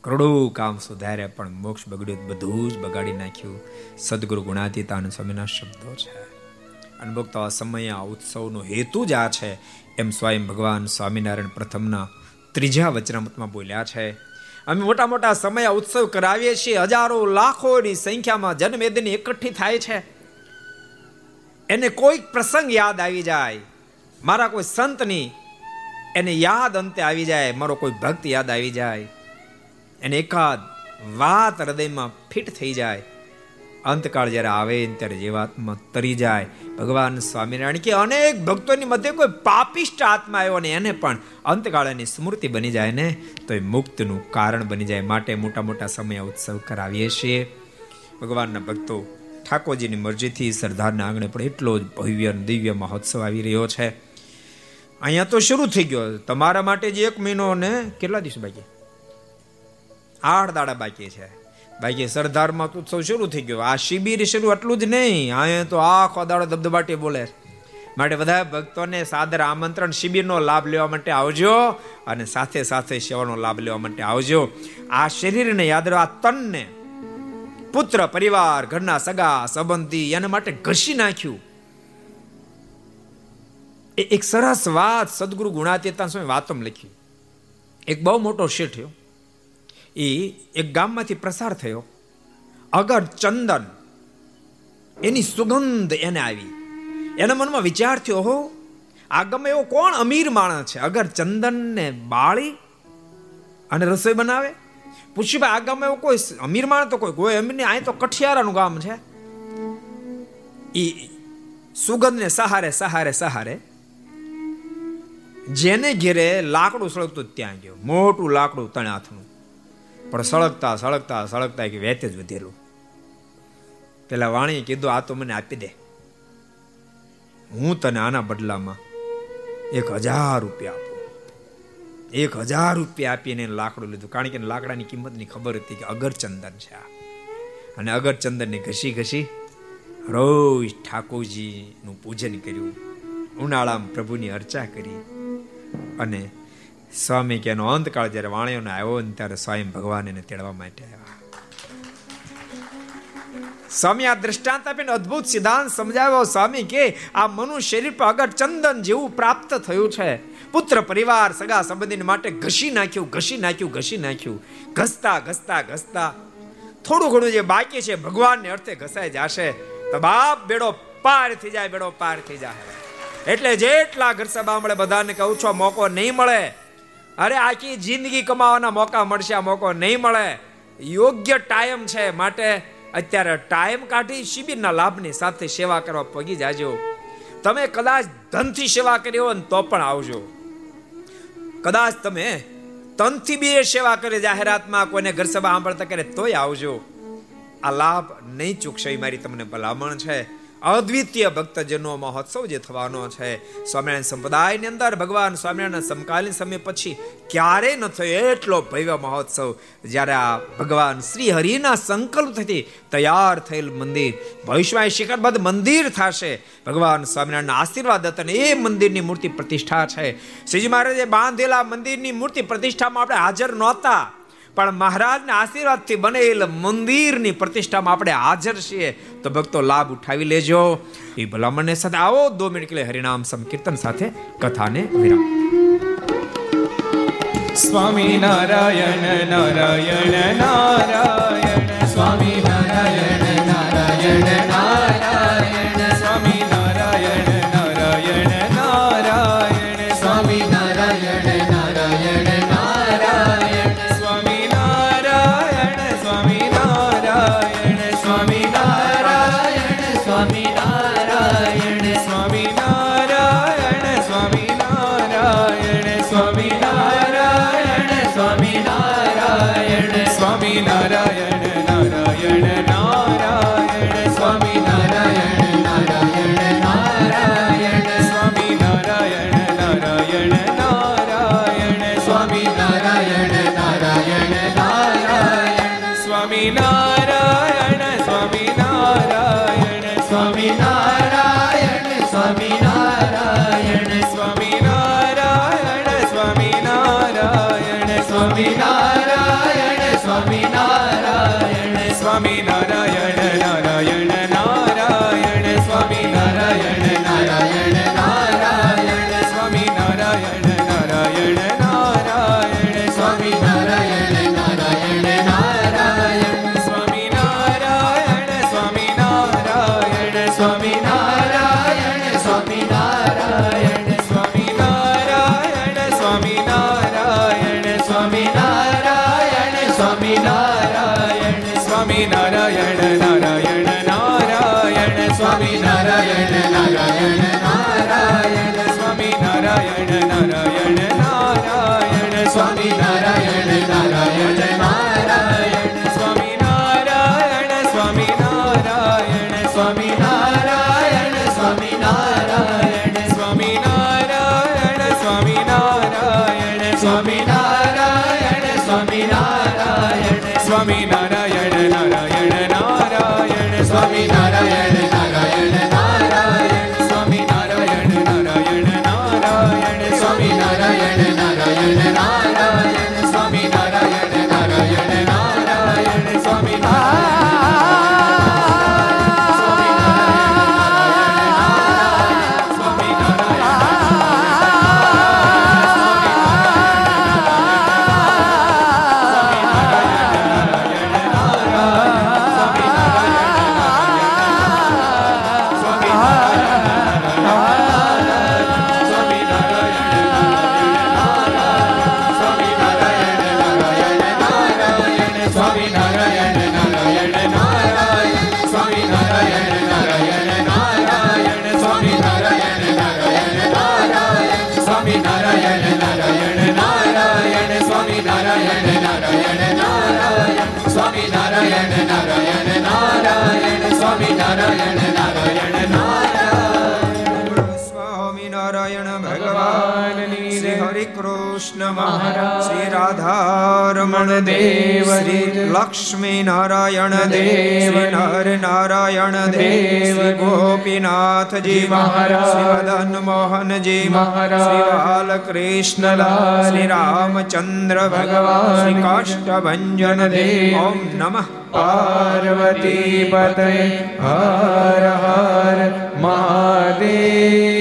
કરોડો કામ સુધાર્યા પણ મોક્ષ બગડ્યું બધું જ બગાડી નાખ્યું. સદગુરુ ગુણાતીતાનંદ સ્વામીના શબ્દો છે. અનુભવ આ સમય આ ઉત્સવનો હેતુ જ આ છે એમ સ્વયં ભગવાન સ્વામિનારાયણ પ્રથમના ત્રીજા વચનામૃતમાં બોલ્યા છે. અમે મોટા મોટા સમય ઉત્સવ કરાવીએ છીએ. હજારો લાખોની સંખ્યામાં જનમેદની એકઠી થાય છે. એને કોઈક પ્રસંગ યાદ આવી જાય. મારા કોઈ સંતની એને યાદ અંતે આવી જાય. મારો કોઈ ભક્ત યાદ આવી જાય. એને એકાદ વાત હૃદયમાં ફિટ થઈ જાય. અંતકાળ જ્યારે આવે ત્યારે જીવાત્મા તરી જાય, ભગવાન સ્વામિનારાયણ કે અનેક ભક્તોની મધ્ય કોઈ પાપિષ્ટ આત્મા આવ્યો ને એને પણ અંતકાળની સ્મૃતિ બની જાય ને તો એ મુક્તનું કારણ બની જાય માટે મોટા મોટા સમય ઉત્સવ કરાવીએ છીએ. ભગવાનના ભક્તો ઠાકોરજીની મરજીથી સરદારના આંગણે પણ એટલો જ ભવ્ય દિવ્ય મહોત્સવ આવી રહ્યો છે. અહીંયા તો શરૂ થઈ ગયો. તમારા માટે જ એક મહિનો ને કેટલા દિવસ બાકી? આઠ દાડા બાકી છે. બાકી સરદારમાં તો ઉત્સવ શરૂ થઈ ગયો. આ શિબિર શરૂ એટલું જ નહીં. અહીંયા તો આખો દાડો ધબધબાટી બોલે માટે બધા ભક્તોને સાદર આમંત્રણ શિબિરનો લાભ લેવા માટે આવજો અને સાથે સાથે સેવાનો લાભ લેવા માટે આવજો. આ શરીરને યાદ આ તનને. પુત્ર, પરિવાર, ઘરના સગા, સંબંધી, એના માટે ઘસી નાખ્યું. એક સરસ વાત સદગુરુ ગુણાતીતા સ્વામી વાતમ લખી એક બહુ મોટો શેઠ થયો. એ એક ગામમાંથી પ્રસાર થયો. અગર ચંદન એની સુગંધ એને આવી. એના મનમાં વિચાર થયો હો આ ગમે એવો કોણ અમીર માણસ છે? અગર ચંદનને બાળી અને રસોઈ બનાવે? પૂછ્યું, ભાઈ, આ ગામમાં એવો કોઈ અમીર માણસ તો કોઈ કોઈ અમીર અહીં તો કઠિયારાનું ગામ છે. એ સુગંધને સહારે સહારે સહારે જેને ઘેરે લાકડું સળગતું ત્યાં ગયો. મોટું લાકડું તણે હાથનું. પણ સળગતા સળગતા સળગતા કે વેતે જ વધેલું. પેલા વાણીએ કીધું, આ તો મને આપી દે. હું તને આના બદલામાં એક હજાર રૂપિયા આપું. એક હજાર રૂપિયા આપીને લાકડું લીધું. કારણ કે લાકડાની કિંમતની ખબર હતી કે અગરચંદન છે આ. અને અગરચંદનને ઘસી ઘસી રોજ ઠાકોરજીનું પૂજન કર્યું. ઉનાળામાં પ્રભુની અર્ચા કરી અને સ્વામી કે એનો અંતકાળ જ્યારે વાણિયોને આવ્યો ને ત્યારે સ્વયં ભગવાન એને તેડવા માટે આવ્યા. સ્વામી આ દ્રષ્ટાંત આપીને અદ્ભુત સિદ્ધાંત સમજાવ્યો. સ્વામી કે આ મનુ શરીર પર અગર ચંદન જેવું પ્રાપ્ત થયું છે, પુત્ર પરિવાર સગા સંબંધી માટે ઘસી નાખ્યું ઘસી નાખ્યું ઘસી નાખ્યું. ઘસતા ઘસતા ઘસતા. થોડું ઘણું જે બાકી છે, ભગવાનને અર્થે ઘસાઈ જશે. તો બાપ બેડો પાર થઈ જાય, બેડો પાર થઈ જાય. એટલે જેટલા ઘર સભા મળે, બધાને કહું, છો, મોકો નહીં મળે. અરે આખી જિંદગી કમાવાના મોકા મળશે, આ મોકો નહીં મળે. યોગ્ય ટાઈમ છે માટે અત્યારે ટાઈમ કાઢી શિબિરના લાભની સાથે સેવા કરવા પગી જાજો. તમે કદાચ ધનથી સેવા કરી હોય તો પણ આવજો. કદાચ તમે તનથી બી સેવા કરી જાહેરાતમાં કોઈને ઘર સભા સાંભળતા કરે તોય આવજો. આ લાભ નહીં ચૂકશે મારી તમને ભલામણ છે. અદ્વિતીય ભક્તજનો મહોત્સવ જે થવાનો છે, સ્વામિનારાયણ સંપ્રદાયની અંદર ભગવાન સ્વામિનારાયણ સમકાલીન સમય પછી ક્યારેય ન થયો એટલો ભવ્ય મહોત્સવ જ્યારે આ ભગવાન શ્રી હરિના સંકલ્પથી તૈયાર થયેલ મંદિર, ભવિષ્યમાં શિખરબદ્ધ મંદિર થશે. ભગવાન સ્વામિનારાયણના આશીર્વાદ અને એ મંદિરની મૂર્તિ પ્રતિષ્ઠા છે. શ્રીજી મહારાજે બાંધેલા મંદિરની મૂર્તિ પ્રતિષ્ઠામાં આપણે હાજર નહોતા. પણ મહારાજના આશીર્વાદથી બનેલ મંદિરની પ્રતિષ્ઠામાં આપણે હાજર છીએ. તો ભક્તો લાભ ઉઠાવી લેજો. એ ભલામણને સાથે આવો દો મિનિટ કે હરિનામ સંકીર્તન સાથે કથાને વિરામ. સ્વામી નારાયણ નારાયણ નારાયણ. સ્વામી નારાયણ નારાયણ નારાયણ. રાધારમણ દેવ લક્ષ્મી નારાયણ દેવ નર નારાયણ દેવ ગોપીનાથજી મહારાજ શ્રી મદન મોહનજી મહારાજ શ્રી બાલકૃષ્ણલાલ શ્રી રામચંદ્ર ભગવાન શ્રી કાષ્ટભંજન દેવ ઓમ નમઃ પાર્વતી પતે હર હર મહાદેવ